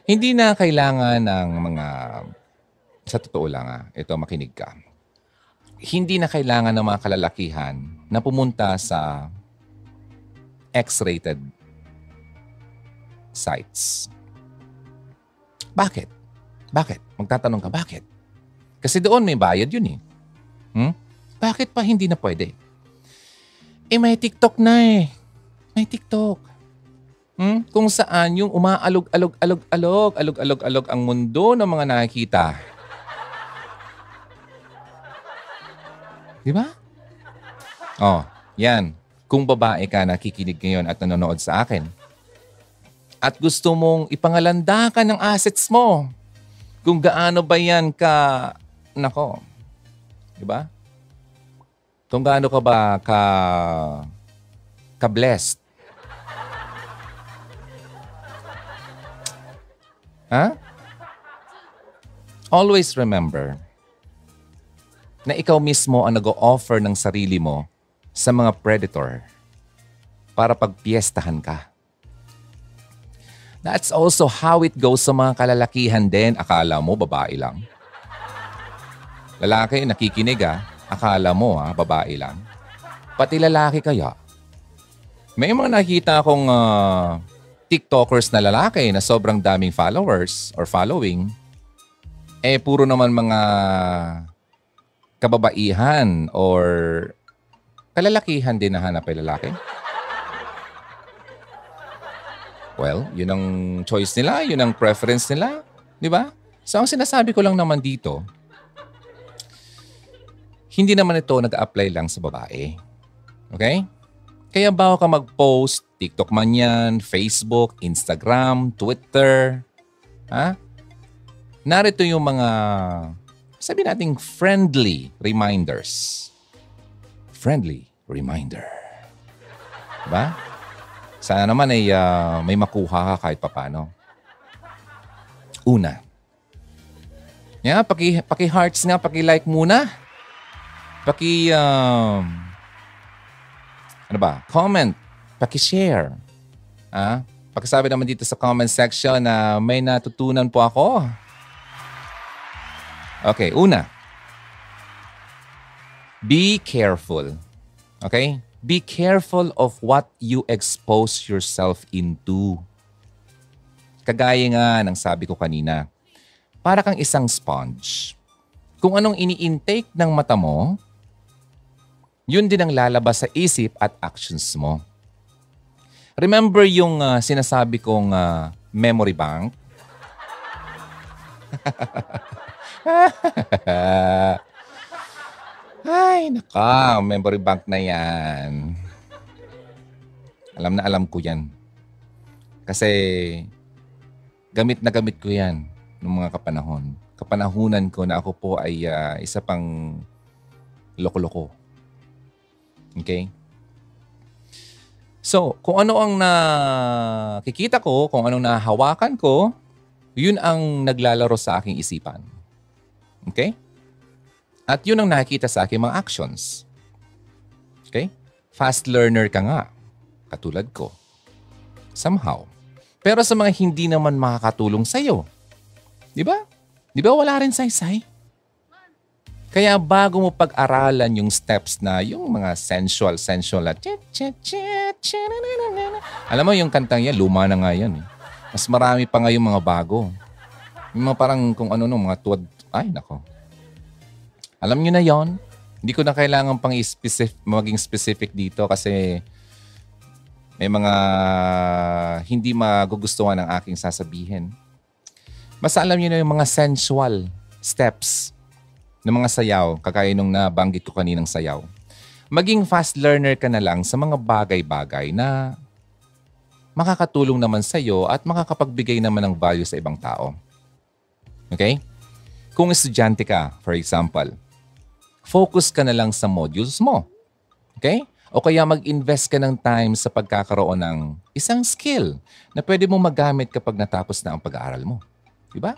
Hindi na kailangan ng mga, sa totoo lang ah, ito makinig ka. Hindi na kailangan ng mga kalalakihan na pumunta sa X-rated sites. Bakit? Bakit? Magtatanong ka, bakit? Kasi doon may bayad yun eh. Hmm? Bakit pa hindi na pwede? Eh may TikTok na eh. May TikTok. Hmm? Kung saan yung umaalog-alog-alog-alog, alog-alog-alog ang mundo ng mga nakikita. Di ba? Oh, yan. Kung babae ka nakikinig ngayon at nanonood sa akin, at gusto mong ipangalanda ka ng assets mo, kung gaano ba yan ka, nako, di ba? Kung gaano ka ba ka, ka-blessed. Ha? Always remember na ikaw mismo ang nag-o-offer ng sarili mo sa mga predator para pagpiestahan ka. That's also how it goes sa mga kalalakihan din. Akala mo, babae lang. Lalaki, nakikinig ah. Akala mo ah, babae lang. Pati lalaki kaya. May mga nakita akong ah, TikTokers na lalaki na sobrang daming followers or following. Eh, puro naman mga kababaihan or kalalakihan din na hanap ay lalaki. Well, yun ang choice nila, yun ang preference nila, di ba? So ang sinasabi ko lang naman dito, hindi naman ito nag-apply lang sa babae. Okay? Kaya bago ka mag-post, TikTok man yan, Facebook, Instagram, Twitter, ha? Narito yung mga, sabi nating friendly reminders. Friendly reminder. Diba? Sana naman ay ah, may makuha ka kahit papano. Una. Yeah, paki, paki hearts nga, paki like muna. Paki um, ano ba? Comment, paki share. Ah, pakisabi naman dito sa comment section na may natutunan po ako. Okay, una. Be careful. Okay? Be careful of what you expose yourself into. Kagaya nga ng sabi ko kanina, para kang isang sponge. Kung anong ini-intake ng mata mo, yun din ang lalabas sa isip at actions mo. Remember yung uh, sinasabi kong uh, memory bank? Ay, naka, memory bank na yan. Alam na alam ko yan. Kasi gamit na gamit ko yan noong mga kapanahon kapanahunan ko na ako po ay uh, isa pang loko-loko. Okay? So, kung ano ang nakikita ko, kung anong nahawakan ko, yun ang naglalaro sa aking isipan. Okay? At yun ang nakikita sa aking mga actions. Okay? Fast learner ka nga, katulad ko. Somehow. Pero sa mga hindi naman makakatulong sa'yo. Di ba? Di ba wala rin saysay? Kaya bago mo pag-aralan yung steps na yung mga sensual, sensual na Alam mo yung kantang yan, luma na nga yan. Eh. Mas marami pa nga yung mga bago. Yung mga parang kung ano no, mga tuwad. Ay, nako. Alam nyo na yon Hindi ko na kailangan pang specific, maging specific dito kasi may mga hindi magugustuhan ng aking sasabihin. Mas alam niyo na yung mga sensual steps ng mga sayaw, kagaya nung nabanggit ko kaninang sayaw. Maging fast learner ka na lang sa mga bagay-bagay na makakatulong naman sa iyo at makakapagbigay naman ng value sa ibang tao. Okay? Kung estudyante ka, for example, focus ka na lang sa modules mo. Okay? O kaya mag-invest ka ng time sa pagkakaroon ng isang skill na pwede mo magamit kapag natapos na ang pag-aaral mo. Di ba?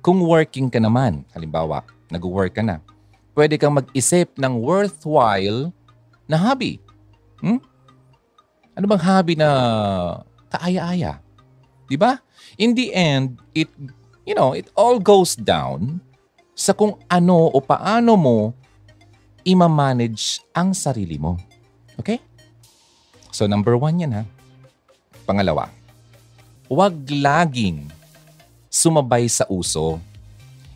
Kung working ka naman, halimbawa, nag-work ka na, pwede kang mag-isip ng worthwhile na hobby. Hmm? Ano bang hobby na kaaya-aya? Di ba? In the end, it, you know, it all goes down sa kung ano o paano mo ima-manage ang sarili mo. Okay? So number one yan ha. Pangalawa, huwag laging sumabay sa uso.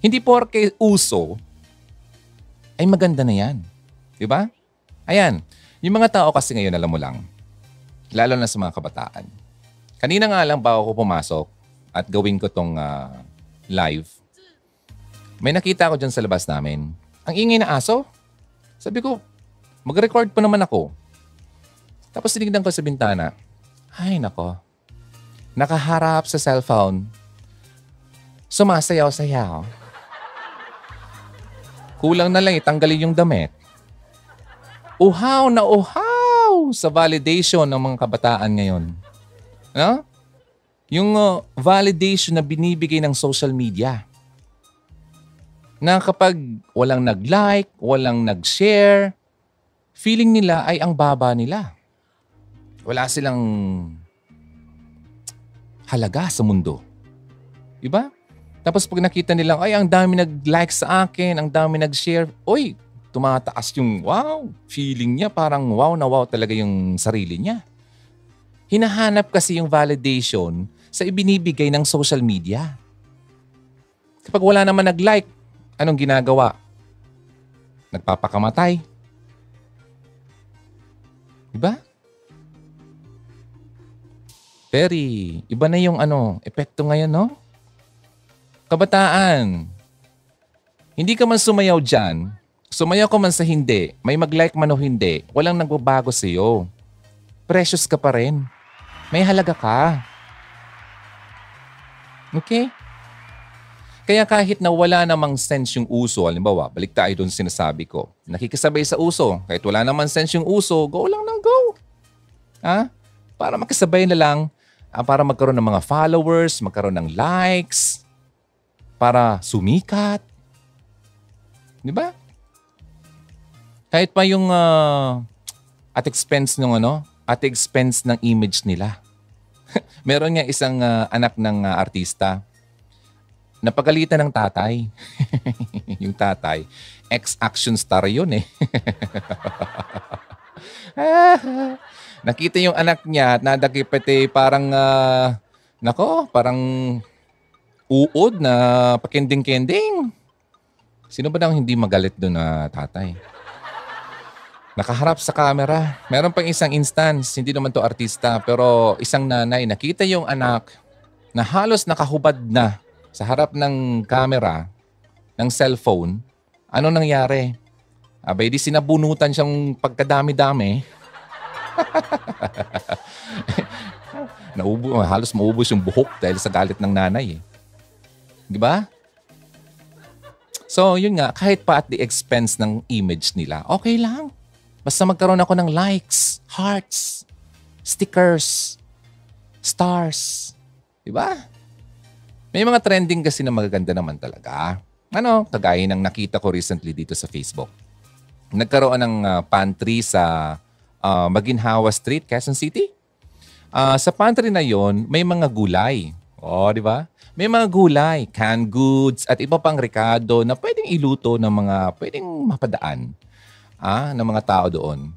Hindi porke uso, ay maganda na yan. Di ba? Ayan, yung mga tao kasi ngayon, alam mo lang, lalo na sa mga kabataan. Kanina nga lang bago ko pumasok at gawin ko tong uh, live, may nakita ko dyan sa labas namin. Ang ingay na aso. Sabi ko, mag-record pa naman ako. Tapos tinignan ko sa bintana. Ay, nako. Nakaharap sa cellphone Sumasayaw-sayaw. Kulang na lang itanggalin yung damit. Uhaw na uhaw sa validation ng mga kabataan ngayon. No? Yung uh, validation na binibigay ng social media. Na kapag walang nag-like, walang nag-share, feeling nila ay ang baba nila. Wala silang halaga sa mundo. Diba? Tapos pag nakita nila, ay ang dami nag-like sa akin, ang dami nag-share, oy, tumataas yung wow, feeling niya parang wow na wow talaga yung sarili niya. Hinahanap kasi yung validation sa ibinibigay ng social media. Kapag wala naman nag-like, anong ginagawa? Nagpapakamatay. Diba? Very, iba na yung ano, epekto ngayon, no? Kabataan, hindi ka man sumayaw dyan, sumayaw ka man sa hindi, may mag-like man o hindi, walang nagbabago sa iyo. Precious ka pa rin. May halaga ka. Okay? Kaya kahit na wala namang sense yung uso, halimbawa, balik tayo doon sinasabi ko, nakikisabay sa uso, kahit wala namang sense yung uso, go lang ng go. Ha? Para makisabay na lang, ah, para magkaroon ng mga followers, magkaroon ng likes, para sumikat. Di ba? Kahit pa yung uh, at expense ng ano, at expense ng image nila. Meron nga isang ah, anak ng ah, artista. Napagalitan ng tatay. yung tatay. Ex-action star yun eh. Nakita yung anak niya at nadakipit eh, parang, ah, nako, parang uod na pakending-kending. Sino ba nang hindi magalit doon na tatay? Nakaharap sa camera. Meron pang isang instance, hindi naman to artista, pero isang nanay, nakita yung anak na halos nakahubad na sa harap ng camera ng cellphone. Ano nangyari? Abay, di sinabunutan siyang pagkadami-dami. Naubo, halos maubos yung buhok dahil sa galit ng nanay. Eh. Di ba? So, yun nga, kahit pa at the expense ng image nila, okay lang. Basta magkaroon ako ng likes, hearts, stickers, stars. Di ba? May mga trending kasi na magaganda naman talaga. Ano, kagaya ng nakita ko recently dito sa Facebook. Nagkaroon ng uh, pantry sa uh, Maginhawa Street, Quezon City. Uh, sa pantry na yon may mga gulay. O, oh, di ba? May mga gulay, canned goods, at iba pang rekado na pwedeng iluto ng mga pwedeng mapadaan ah, ng mga tao doon.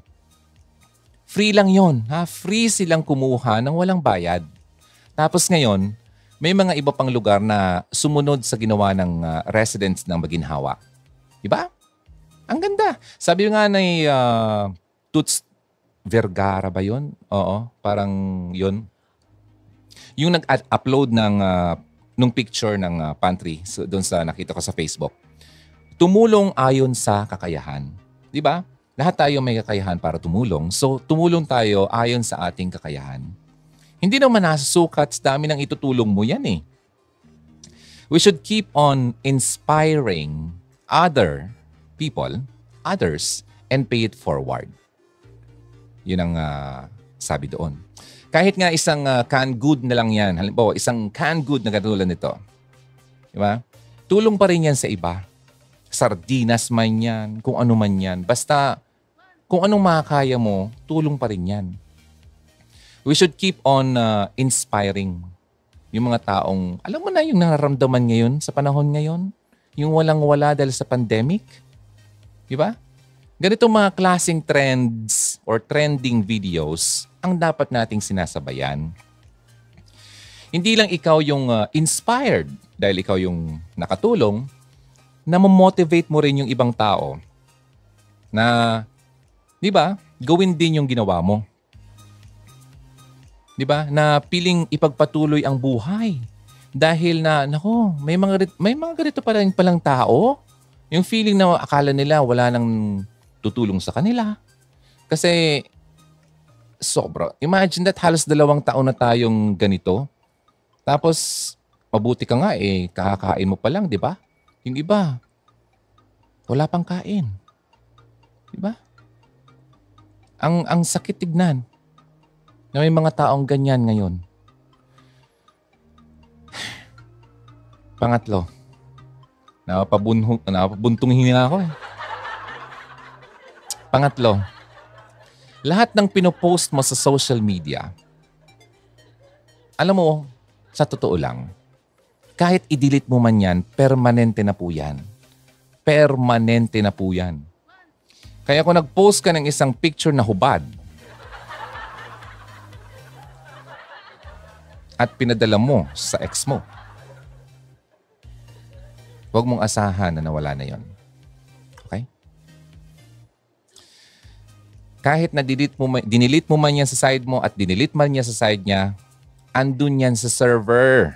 Free lang yon, ha? Free silang kumuha ng walang bayad. Tapos ngayon, may mga iba pang lugar na sumunod sa ginawa ng uh, residents ng Maginhawa. Diba? Ang ganda. Sabi nga ni uh, Toots Vergara ba yun? Oo, parang yun. Yung nag-upload ng uh, nung picture ng uh, pantry so, doon sa nakita ko sa Facebook. Tumulong ayon sa kakayahan. 'Di ba? Lahat tayo may kakayahan para tumulong. So, tumulong tayo ayon sa ating kakayahan. Hindi naman nasusukat sa dami ng itutulong mo yan eh. We should keep on inspiring other people, others, and pay it forward. Yun ang uh, sabi doon. Kahit nga isang uh, canned good na lang yan, halimbawa isang canned good na katulad nito, di ba? Tulong pa rin yan sa iba sardinas man yan, kung ano man yan. Basta kung anong makakaya mo, tulong pa rin yan. We should keep on uh, inspiring yung mga taong, alam mo na yung nararamdaman ngayon sa panahon ngayon? Yung walang-wala dahil sa pandemic? Di ba? Ganitong mga klaseng trends or trending videos ang dapat nating sinasabayan. Hindi lang ikaw yung uh, inspired dahil ikaw yung nakatulong, na motivate mo rin yung ibang tao na, di ba, gawin din yung ginawa mo. Di ba? Na piling ipagpatuloy ang buhay. Dahil na, nako, may mga, may mga ganito pa rin palang tao. Yung feeling na akala nila wala nang tutulong sa kanila. Kasi, sobra. Imagine that halos dalawang taon na tayong ganito. Tapos, mabuti ka nga eh, kakakain mo pa lang, di ba? Yung iba, wala pang kain. Di ba? Ang, ang sakit tignan na may mga taong ganyan ngayon. Pangatlo, napabunhong, napabuntong hininga ako eh. Pangatlo, lahat ng pinopost mo sa social media, alam mo, sa totoo lang, kahit i-delete mo man yan, permanente na po yan. Permanente na po yan. Kaya kung nag-post ka ng isang picture na hubad at pinadala mo sa ex mo, huwag mong asahan na nawala na yon. Kahit na delete mo, dinilit mo man yan sa side mo at dinilit man niya sa side niya, andun yan sa server.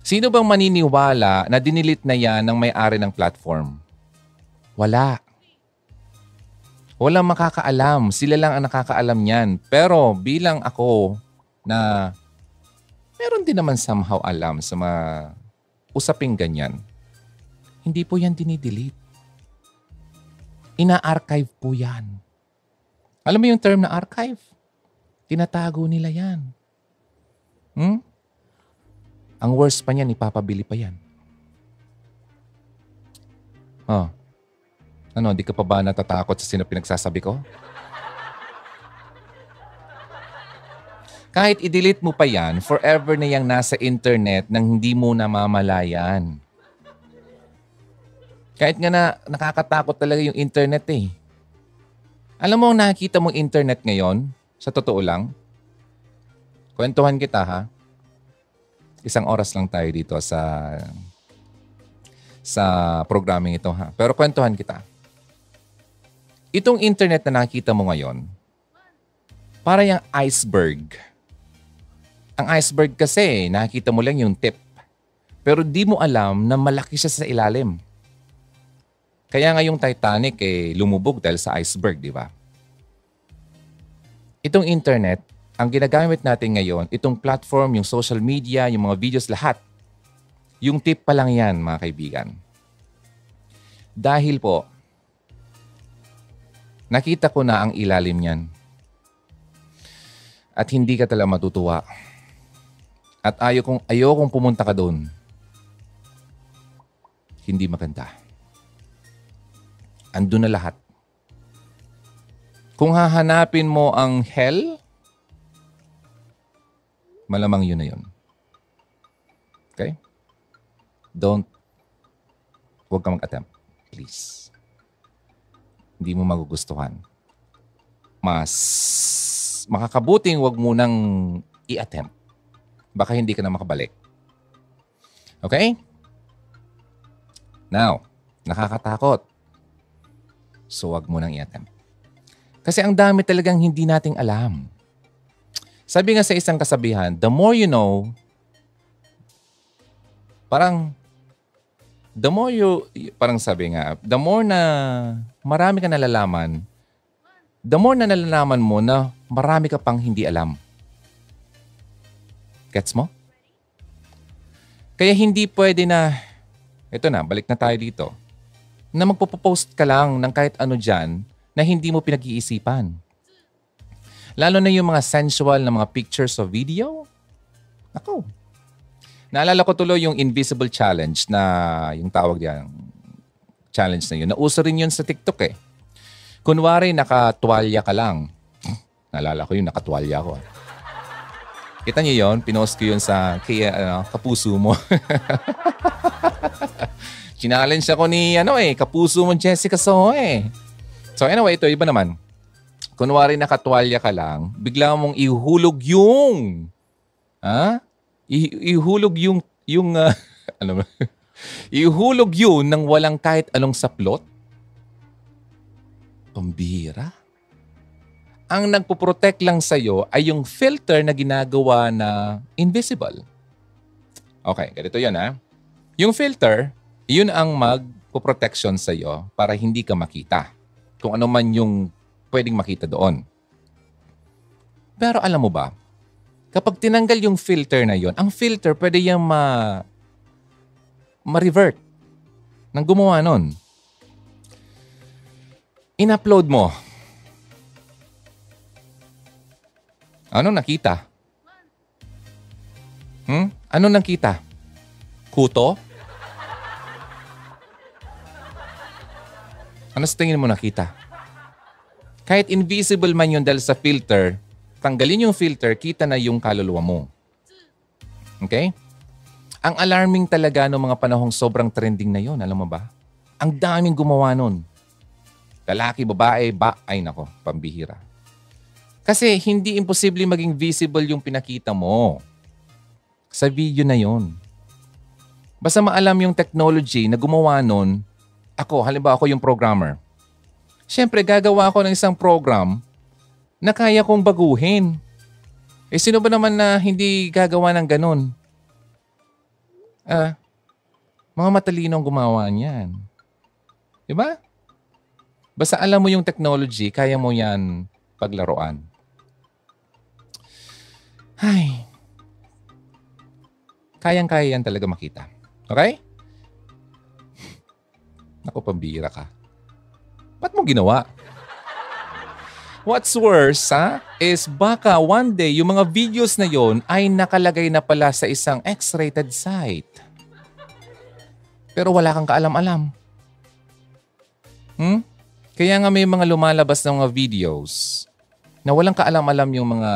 Sino bang maniniwala na dinilit na yan ng may-ari ng platform? Wala. Walang makakaalam. Sila lang ang nakakaalam niyan. Pero bilang ako na meron din naman somehow alam sa mga usaping ganyan, hindi po yan dinidelete. Ina-archive po yan. Alam mo yung term na archive? Tinatago nila yan. Hmm? Ang worst pa niyan, ipapabili pa yan. Oh. Ano, di ka pa ba natatakot sa sino pinagsasabi ko? Kahit i-delete mo pa yan, forever na yang nasa internet nang hindi mo namamalayan. Kahit nga na nakakatakot talaga yung internet eh. Alam mo, nakikita mong internet ngayon, sa totoo lang, kwentuhan kita ha, isang oras lang tayo dito sa sa programming ito ha. Pero kwentuhan kita. Itong internet na nakita mo ngayon, para yung iceberg. Ang iceberg kasi, nakita mo lang yung tip. Pero di mo alam na malaki siya sa ilalim. Kaya nga yung Titanic eh, lumubog dahil sa iceberg, di ba? Itong internet, ang ginagamit natin ngayon, itong platform, yung social media, yung mga videos, lahat. Yung tip pa lang yan, mga kaibigan. Dahil po, nakita ko na ang ilalim niyan. At hindi ka talaga matutuwa. At ayaw kong, ayaw kong pumunta ka doon. Hindi maganda. Andun na lahat. Kung hahanapin mo ang hell, malamang yun na yun. Okay? Don't, huwag ka mag-attempt. Please. Hindi mo magugustuhan. Mas makakabuting huwag mo nang i-attempt. Baka hindi ka na makabalik. Okay? Now, nakakatakot. So wag mo nang i-attempt. Kasi ang dami talagang hindi nating alam. Sabi nga sa isang kasabihan, the more you know, parang, the more you, parang sabi nga, the more na marami ka nalalaman, the more na nalalaman mo na marami ka pang hindi alam. Gets mo? Kaya hindi pwede na, ito na, balik na tayo dito, na magpo-post ka lang ng kahit ano dyan na hindi mo pinag-iisipan. Lalo na yung mga sensual na mga pictures o video. Ako. Naalala ko tuloy yung Invisible Challenge na yung tawag diyan challenge na yun. Nauso rin yun sa TikTok eh. Kunwari nakatwalya ka lang. Naalala ko yung nakatwalya ko. Kita niyo yon, pinost ko yun sa kaya, ano, kapuso mo. Challenge ako ni ano eh, kapuso mo Jessica So eh. So anyway, ito iba naman. Kunwari nakatwalya ka lang, bigla mong ihulog yung ha? Ihulog yung yung ah, ano ihulog yun ng walang kahit anong saplot. Pambira. Ang nagpo-protect lang sa'yo ay yung filter na ginagawa na invisible. Okay, ganito yan ha. Yung filter, yun ang magpo-protection sa'yo para hindi ka makita. Kung ano man yung pwedeng makita doon. Pero alam mo ba, kapag tinanggal yung filter na yon, ang filter pwede yung ma ma-revert nang gumawa nun. In-upload mo. Ano nakita? Hmm? Ano nakita? Kuto? Ano sa tingin mo nakita? Kahit invisible man yun dahil sa filter, tanggalin yung filter, kita na yung kaluluwa mo. Okay? Ang alarming talaga ng mga panahong sobrang trending na yon, alam mo ba? Ang daming gumawa nun. Lalaki, babae, ba, ay nako, pambihira. Kasi hindi imposible maging visible yung pinakita mo sa video na yon. Basta maalam yung technology na gumawa nun, ako, halimbawa ako yung programmer. Siyempre, gagawa ako ng isang program na kaya kong baguhin. Eh, sino ba naman na hindi gagawa ng ganun? Ah, mga matalinong gumawa niyan. Di ba? Basta alam mo yung technology, kaya mo yan paglaruan. Ay. Kayang-kaya yan talaga makita. Okay? Naku, pambira ka. Ba't mo ginawa? What's worse, ha, is baka one day yung mga videos na yon ay nakalagay na pala sa isang X-rated site. Pero wala kang kaalam-alam. Hmm? Kaya nga may mga lumalabas ng mga videos na walang kaalam-alam yung mga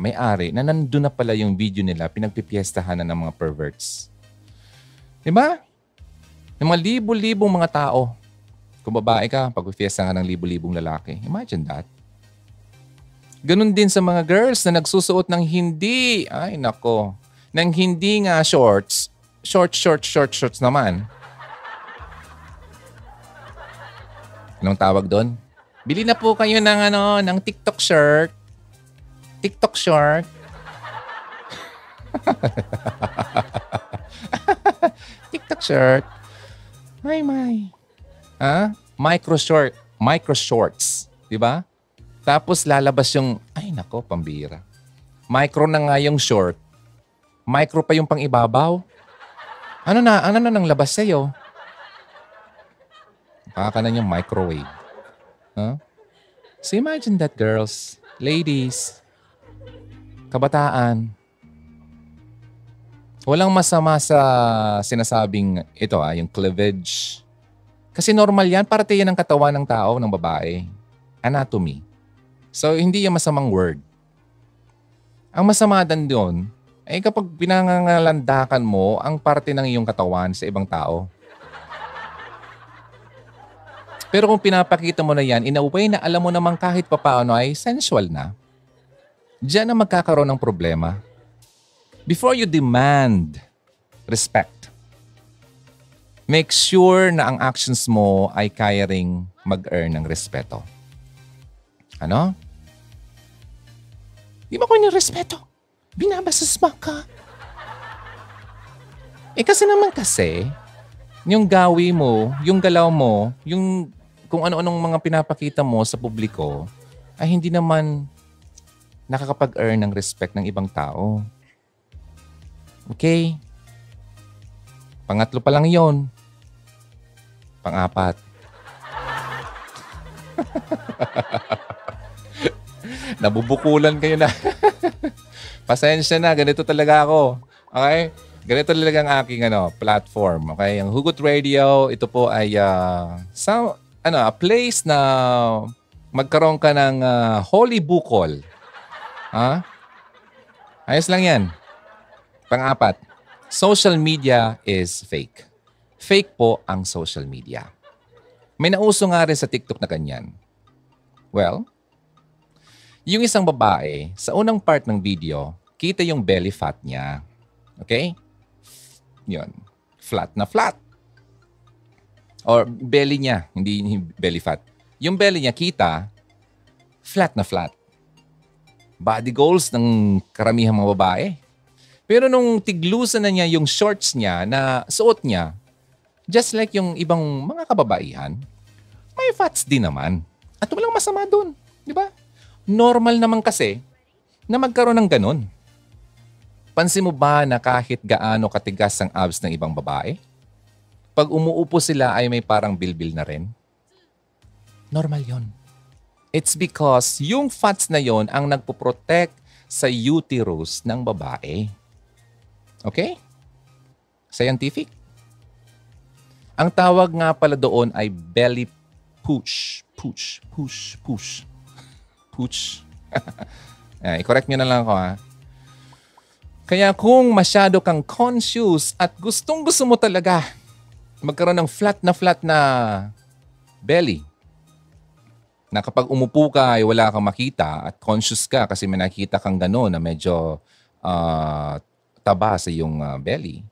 may-ari na nandun na pala yung video nila, pinagpipiestahan na ng mga perverts. Di ba? Yung mga libo-libong mga tao. Kung babae ka, pagpipiesta ka ng libo-libong lalaki. Imagine that. Ganon din sa mga girls na nagsusuot ng hindi, ay nako, ng hindi nga shorts. Short, short, short, shorts naman. Anong tawag doon? Bili na po kayo ng ano, ng TikTok shirt. TikTok short. TikTok shirt. Ay, may. Ha? Micro short. Micro shorts. Di ba? Tapos lalabas yung, ay nako, pambira. Micro na nga yung short. Micro pa yung pang ibabaw. Ano na, ano na nang labas sa'yo? Baka ka na yung microwave. Huh? So imagine that, girls, ladies, kabataan. Walang masama sa sinasabing ito ah, yung cleavage. Kasi normal yan, parte yan ng katawan ng tao, ng babae. Anatomy. So, hindi yan masamang word. Ang masama dan doon, ay kapag pinangangalandakan mo ang parte ng iyong katawan sa ibang tao. Pero kung pinapakita mo na yan, in a way na alam mo naman kahit papaano ay sensual na, diyan na magkakaroon ng problema. Before you demand respect, make sure na ang actions mo ay kaya ring mag-earn ng respeto. Ano? Di ba ko respeto? Binabasas mo ka. Eh kasi naman kasi, yung gawi mo, yung galaw mo, yung kung ano-anong mga pinapakita mo sa publiko, ay hindi naman nakakapag-earn ng respect ng ibang tao. Okay? Pangatlo pa lang yon. Pangapat. Nabubukulan kayo na. Pasensya na, ganito talaga ako. Okay? Ganito talaga ang aking ano, platform. Okay? Ang Hugot Radio, ito po ay uh, sa, ano, a place na magkaroon ka ng uh, holy bukol. Ha? Ayos lang yan. Pang-apat, social media is fake. Fake po ang social media. May nauso nga rin sa TikTok na ganyan. Well, yung isang babae, sa unang part ng video, kita yung belly fat niya. Okay? Yun. Flat na flat. Or belly niya, hindi, belly fat. Yung belly niya, kita, flat na flat. Body goals ng karamihang mga babae. Pero nung tiglusan na niya yung shorts niya na suot niya, just like yung ibang mga kababaihan, may fats din naman. At walang masama doon. Di ba? Normal naman kasi na magkaroon ng ganun. Pansin mo ba na kahit gaano katigas ang abs ng ibang babae, pag umuupo sila ay may parang bilbil na rin? Normal yon. It's because yung fats na yon ang nagpo-protect sa uterus ng babae. Okay? Scientific. Ang tawag nga pala doon ay belly push. Push, push, push. Push. eh, i-correct nyo na lang ako ha. Kaya kung masyado kang conscious at gustong gusto mo talaga magkaroon ng flat na flat na belly, na kapag umupo ka ay wala kang makita at conscious ka kasi may nakita kang gano'n na medyo uh, taba sa iyong uh, belly,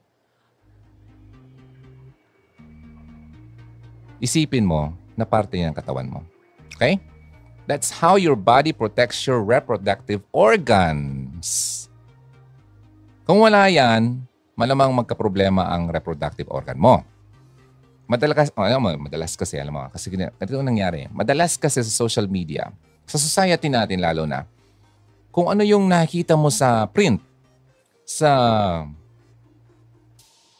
isipin mo na parte ng katawan mo. Okay? That's how your body protects your reproductive organs. Kung wala yan, malamang magkaproblema ang reproductive organ mo. Madalas, oh, alam mo, madalas kasi, alam mo, kasi ganito nangyari. Madalas kasi sa social media, sa society natin lalo na, kung ano yung nakita mo sa print, sa,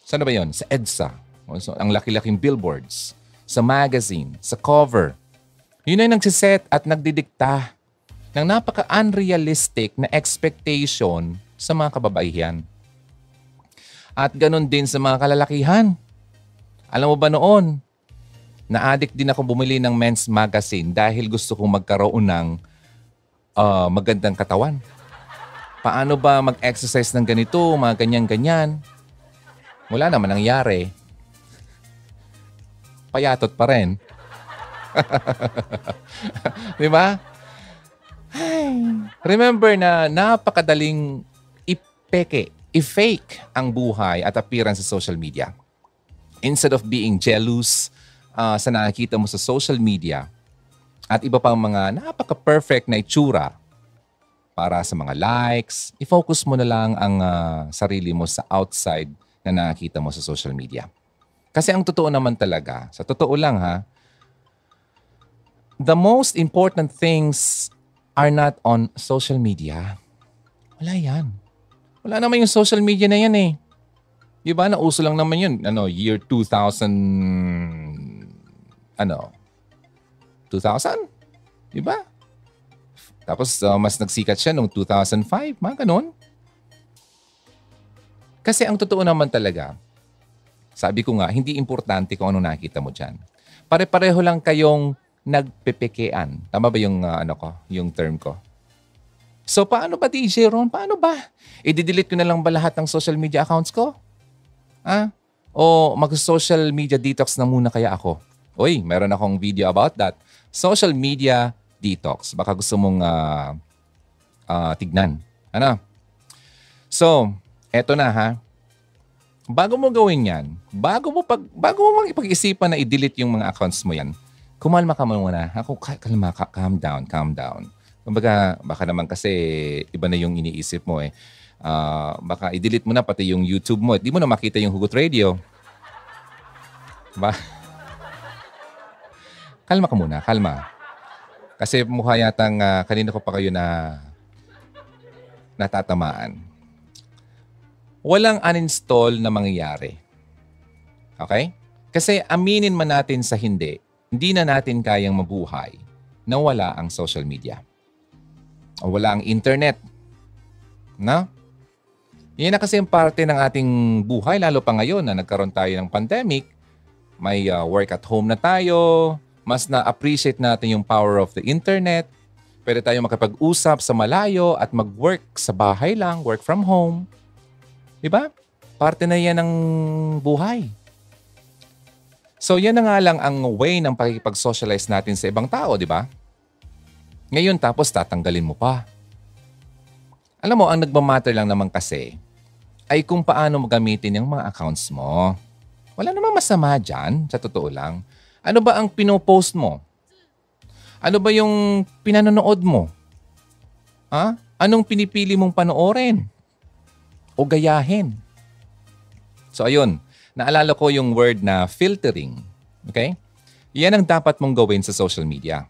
saan ba yon Sa EDSA, so, ang laki-laking billboards, sa magazine, sa cover. Yun ay nagsiset at nagdidikta ng napaka-unrealistic na expectation sa mga kababaihan. At ganun din sa mga kalalakihan. Alam mo ba noon, na-addict din ako bumili ng men's magazine dahil gusto kong magkaroon ng ah, magandang katawan? Paano ba mag-exercise ng ganito, mga ganyan-ganyan? Wala naman nangyari. Payatot pa rin. Di ba? Remember na napakadaling ipeke, i-fake ang buhay at appearance sa social media. Instead of being jealous uh, sa nakikita mo sa social media at iba pang mga napaka-perfect na itsura para sa mga likes, i-focus mo na lang ang uh, sarili mo sa outside na nakikita mo sa social media. Kasi ang totoo naman talaga, sa totoo lang ha, the most important things are not on social media. Wala yan. Wala naman yung social media na yan eh. Di ba? Nauso lang naman yun. Ano, year 2000... Ano? 2000? Di ba? Tapos uh, mas nagsikat siya noong 2005. Mga ganon. Kasi ang totoo naman talaga, sabi ko nga, hindi importante kung ano nakita mo dyan. Pare-pareho lang kayong nagpepekean. Tama ba yung uh, ano ko, yung term ko? So paano ba DJ Ron? Paano ba? I-delete ko na lang ba lahat ng social media accounts ko? Ah? O mag-social media detox na muna kaya ako? Uy, meron akong video about that. Social media detox. Baka gusto mong uh, uh, tignan. Ano? So, eto na ha. Bago mo gawin yan, bago mo pag bago mo ipag-isipan na i-delete yung mga accounts mo yan, kumalma ka muna. Ako, kalma ka, calm down, calm down. Kumbaga, baka naman kasi iba na yung iniisip mo eh. Uh, baka i-delete mo na pati yung YouTube mo. Di mo na makita yung Hugot Radio. Ba? kalma ka muna, kalma. Kasi mukha yatang uh, kanina ko pa kayo na natatamaan. Walang uninstall na mangyayari. Okay? Kasi aminin man natin sa hindi, hindi na natin kayang mabuhay na wala ang social media. O wala ang internet. No? Yan na kasi ang parte ng ating buhay, lalo pa ngayon na nagkaroon tayo ng pandemic. May uh, work at home na tayo. Mas na-appreciate natin yung power of the internet. Pwede tayo makapag-usap sa malayo at mag-work sa bahay lang, work from home. Diba? Parte na yan ng buhay. So yan na nga lang ang way ng pakikipag-socialize natin sa ibang tao, di ba? Ngayon tapos tatanggalin mo pa. Alam mo, ang nagmamatter lang naman kasi ay kung paano mo gamitin yung mga accounts mo. Wala namang masama dyan, sa totoo lang. Ano ba ang pinopost mo? Ano ba yung pinanonood mo? Ha? Anong pinipili mong panoorin? O gayahin? So ayun, naalala ko yung word na filtering. Okay? Yan ang dapat mong gawin sa social media.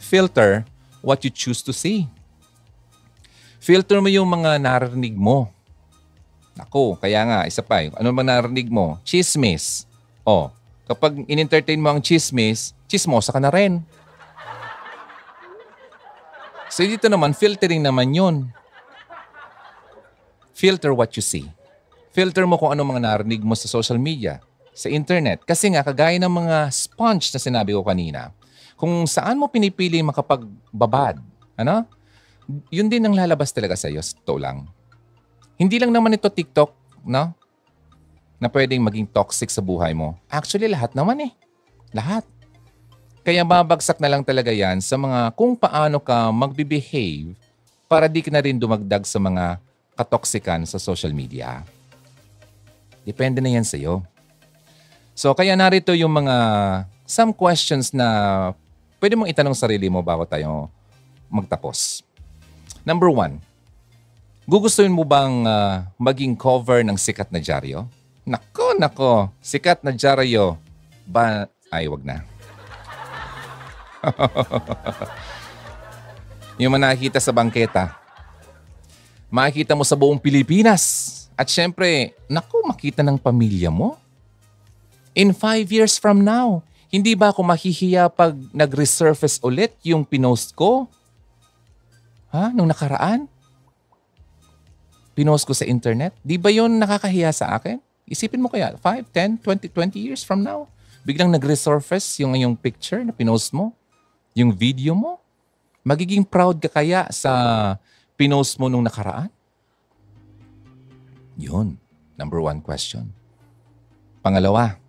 Filter what you choose to see. Filter mo yung mga narinig mo. Ako, kaya nga, isa pa, ano bang narinig mo? Chismis. O, kapag in-entertain mo ang chismis, chismosa ka na rin. So dito naman, filtering naman yun. Filter what you see filter mo kung ano mga narinig mo sa social media, sa internet. Kasi nga, kagaya ng mga sponge na sinabi ko kanina, kung saan mo pinipili makapagbabad, ano? Yun din ang lalabas talaga sa iyo, to lang. Hindi lang naman ito TikTok, no? Na pwedeng maging toxic sa buhay mo. Actually, lahat naman eh. Lahat. Kaya babagsak na lang talaga yan sa mga kung paano ka magbe-behave para di ka na rin dumagdag sa mga katoksikan sa social media. Depende na yan sa iyo. So kaya narito yung mga some questions na pwede mong itanong sarili mo bago tayo magtapos. Number one, gugustuhin mo bang uh, maging cover ng sikat na dyaryo? Nako, nako, sikat na dyaryo ba? Ay, wag na. yung manakita sa bangketa. Makikita mo sa buong Pilipinas at syempre, naku, makita ng pamilya mo. In five years from now, hindi ba ako mahihiya pag nag-resurface ulit yung pinost ko? Ha? Nung nakaraan? Pinost ko sa internet? Di ba yun nakakahiya sa akin? Isipin mo kaya, 5, 10, 20, 20 years from now, biglang nag-resurface yung yung picture na pinost mo, yung video mo. Magiging proud ka kaya sa pinost mo nung nakaraan? Yun, number one question. Pangalawa,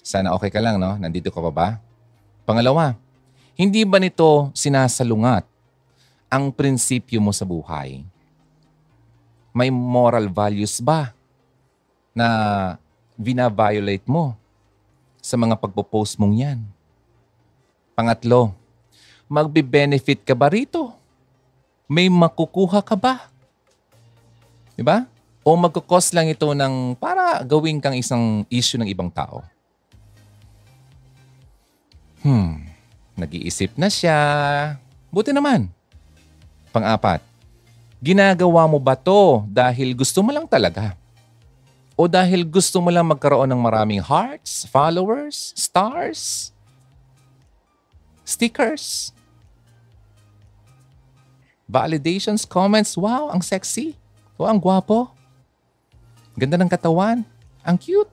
sana okay ka lang, no? Nandito ka pa ba? Pangalawa, hindi ba nito sinasalungat ang prinsipyo mo sa buhay? May moral values ba na vina-violate mo sa mga pagpo-post mong yan? Pangatlo, magbe-benefit ka ba rito? May makukuha ka ba? Diba? O magkakos lang ito ng para gawin kang isang issue ng ibang tao? Hmm, nag-iisip na siya. Buti naman. Pang-apat, ginagawa mo ba to dahil gusto mo lang talaga? O dahil gusto mo lang magkaroon ng maraming hearts, followers, stars, stickers, validations, comments, wow, ang sexy. O ang gwapo. Ganda ng katawan. Ang cute.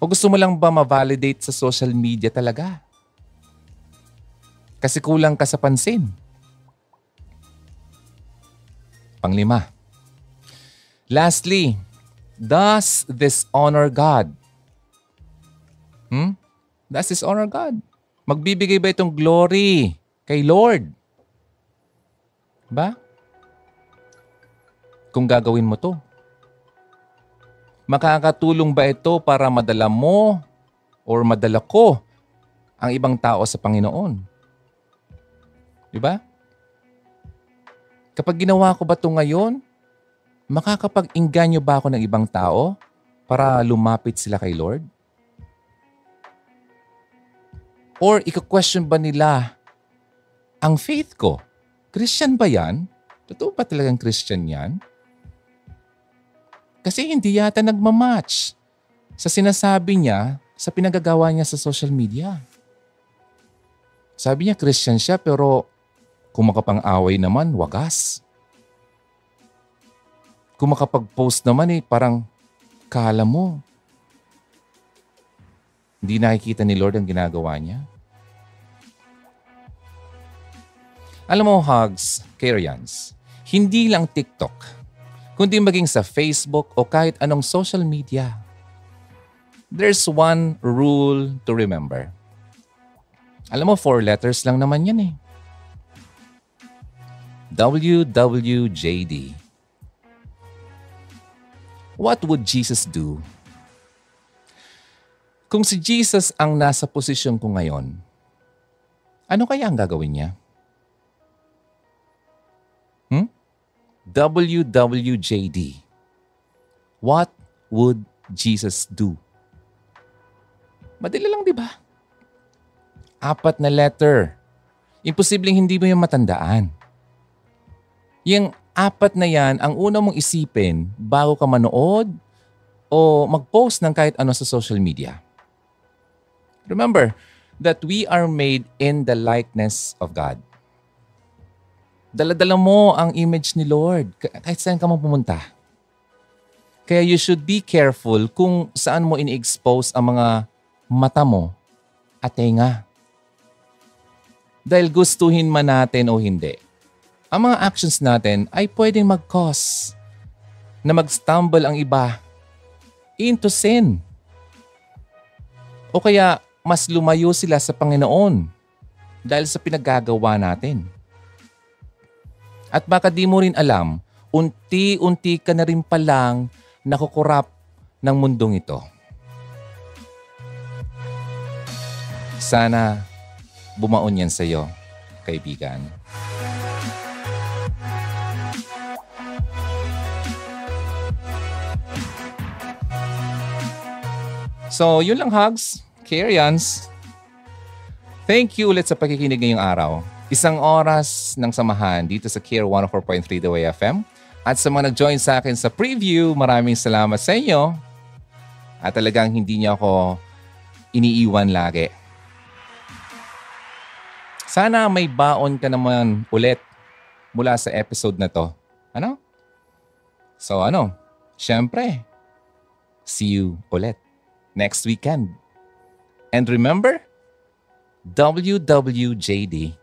O gusto mo lang ba ma-validate sa social media talaga? Kasi kulang ka sa pansin. Panglima. Lastly, does this honor God? Hmm? Does this honor God? Magbibigay ba itong glory kay Lord? Ba? Kung gagawin mo to. Makakatulong ba ito para madala mo or madala ko ang ibang tao sa Panginoon? Di ba? Kapag ginawa ko ba ito ngayon, makakapag-inganyo ba ako ng ibang tao para lumapit sila kay Lord? Or ika-question ba nila ang faith ko? Christian ba yan? Totoo ba talagang Christian yan? Kasi hindi yata nagmamatch sa sinasabi niya sa pinagagawa niya sa social media. Sabi niya Christian siya pero kung makapang-away naman, wagas. Kung makapag-post naman eh, parang kala mo. Hindi nakikita ni Lord ang ginagawa niya. Alam mo, Hugs, Karyans, hindi lang TikTok, kundi maging sa Facebook o kahit anong social media. There's one rule to remember. Alam mo, four letters lang naman yan eh. WWJD. What would Jesus do? Kung si Jesus ang nasa posisyon ko ngayon, ano kaya ang gagawin niya? Hmm? WWJD. What would Jesus do? Madali lang, di ba? Apat na letter. Imposibleng hindi mo yung matandaan. Yung apat na yan, ang una mong isipin bago ka manood o mag-post ng kahit ano sa social media. Remember that we are made in the likeness of God. Daladala mo ang image ni Lord kahit saan ka mo pumunta. Kaya you should be careful kung saan mo ini-expose ang mga mata mo at tenga. Dahil gustuhin man natin o hindi, ang mga actions natin ay pwedeng mag-cause na mag-stumble ang iba into sin. O kaya mas lumayo sila sa Panginoon dahil sa pinaggagawa natin. At baka di mo rin alam, unti-unti ka na rin palang nakukurap ng mundong ito. Sana bumaon yan sa iyo, kaibigan. So, yun lang hugs. Karyans. Thank you ulit sa pakikinig ngayong araw. Isang oras ng samahan dito sa Care 104.3 The Way FM. At sa mga nag-join sa akin sa preview, maraming salamat sa inyo. At talagang hindi niyo ako iniiwan lagi. Sana may baon ka naman ulit mula sa episode na to. Ano? So ano, syempre, see you ulit next weekend. And remember,
WWJD.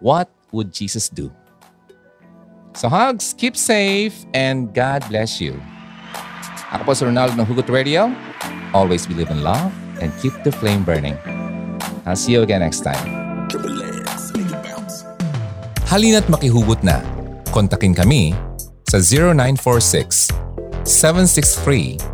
What would Jesus do? So hugs, keep safe, and God bless you. Ako po si Ronaldo ng Hugot Radio. Always believe in love and keep the flame burning. I'll see you again next time.
Halina't makihugot na. Kontakin kami sa 0946 763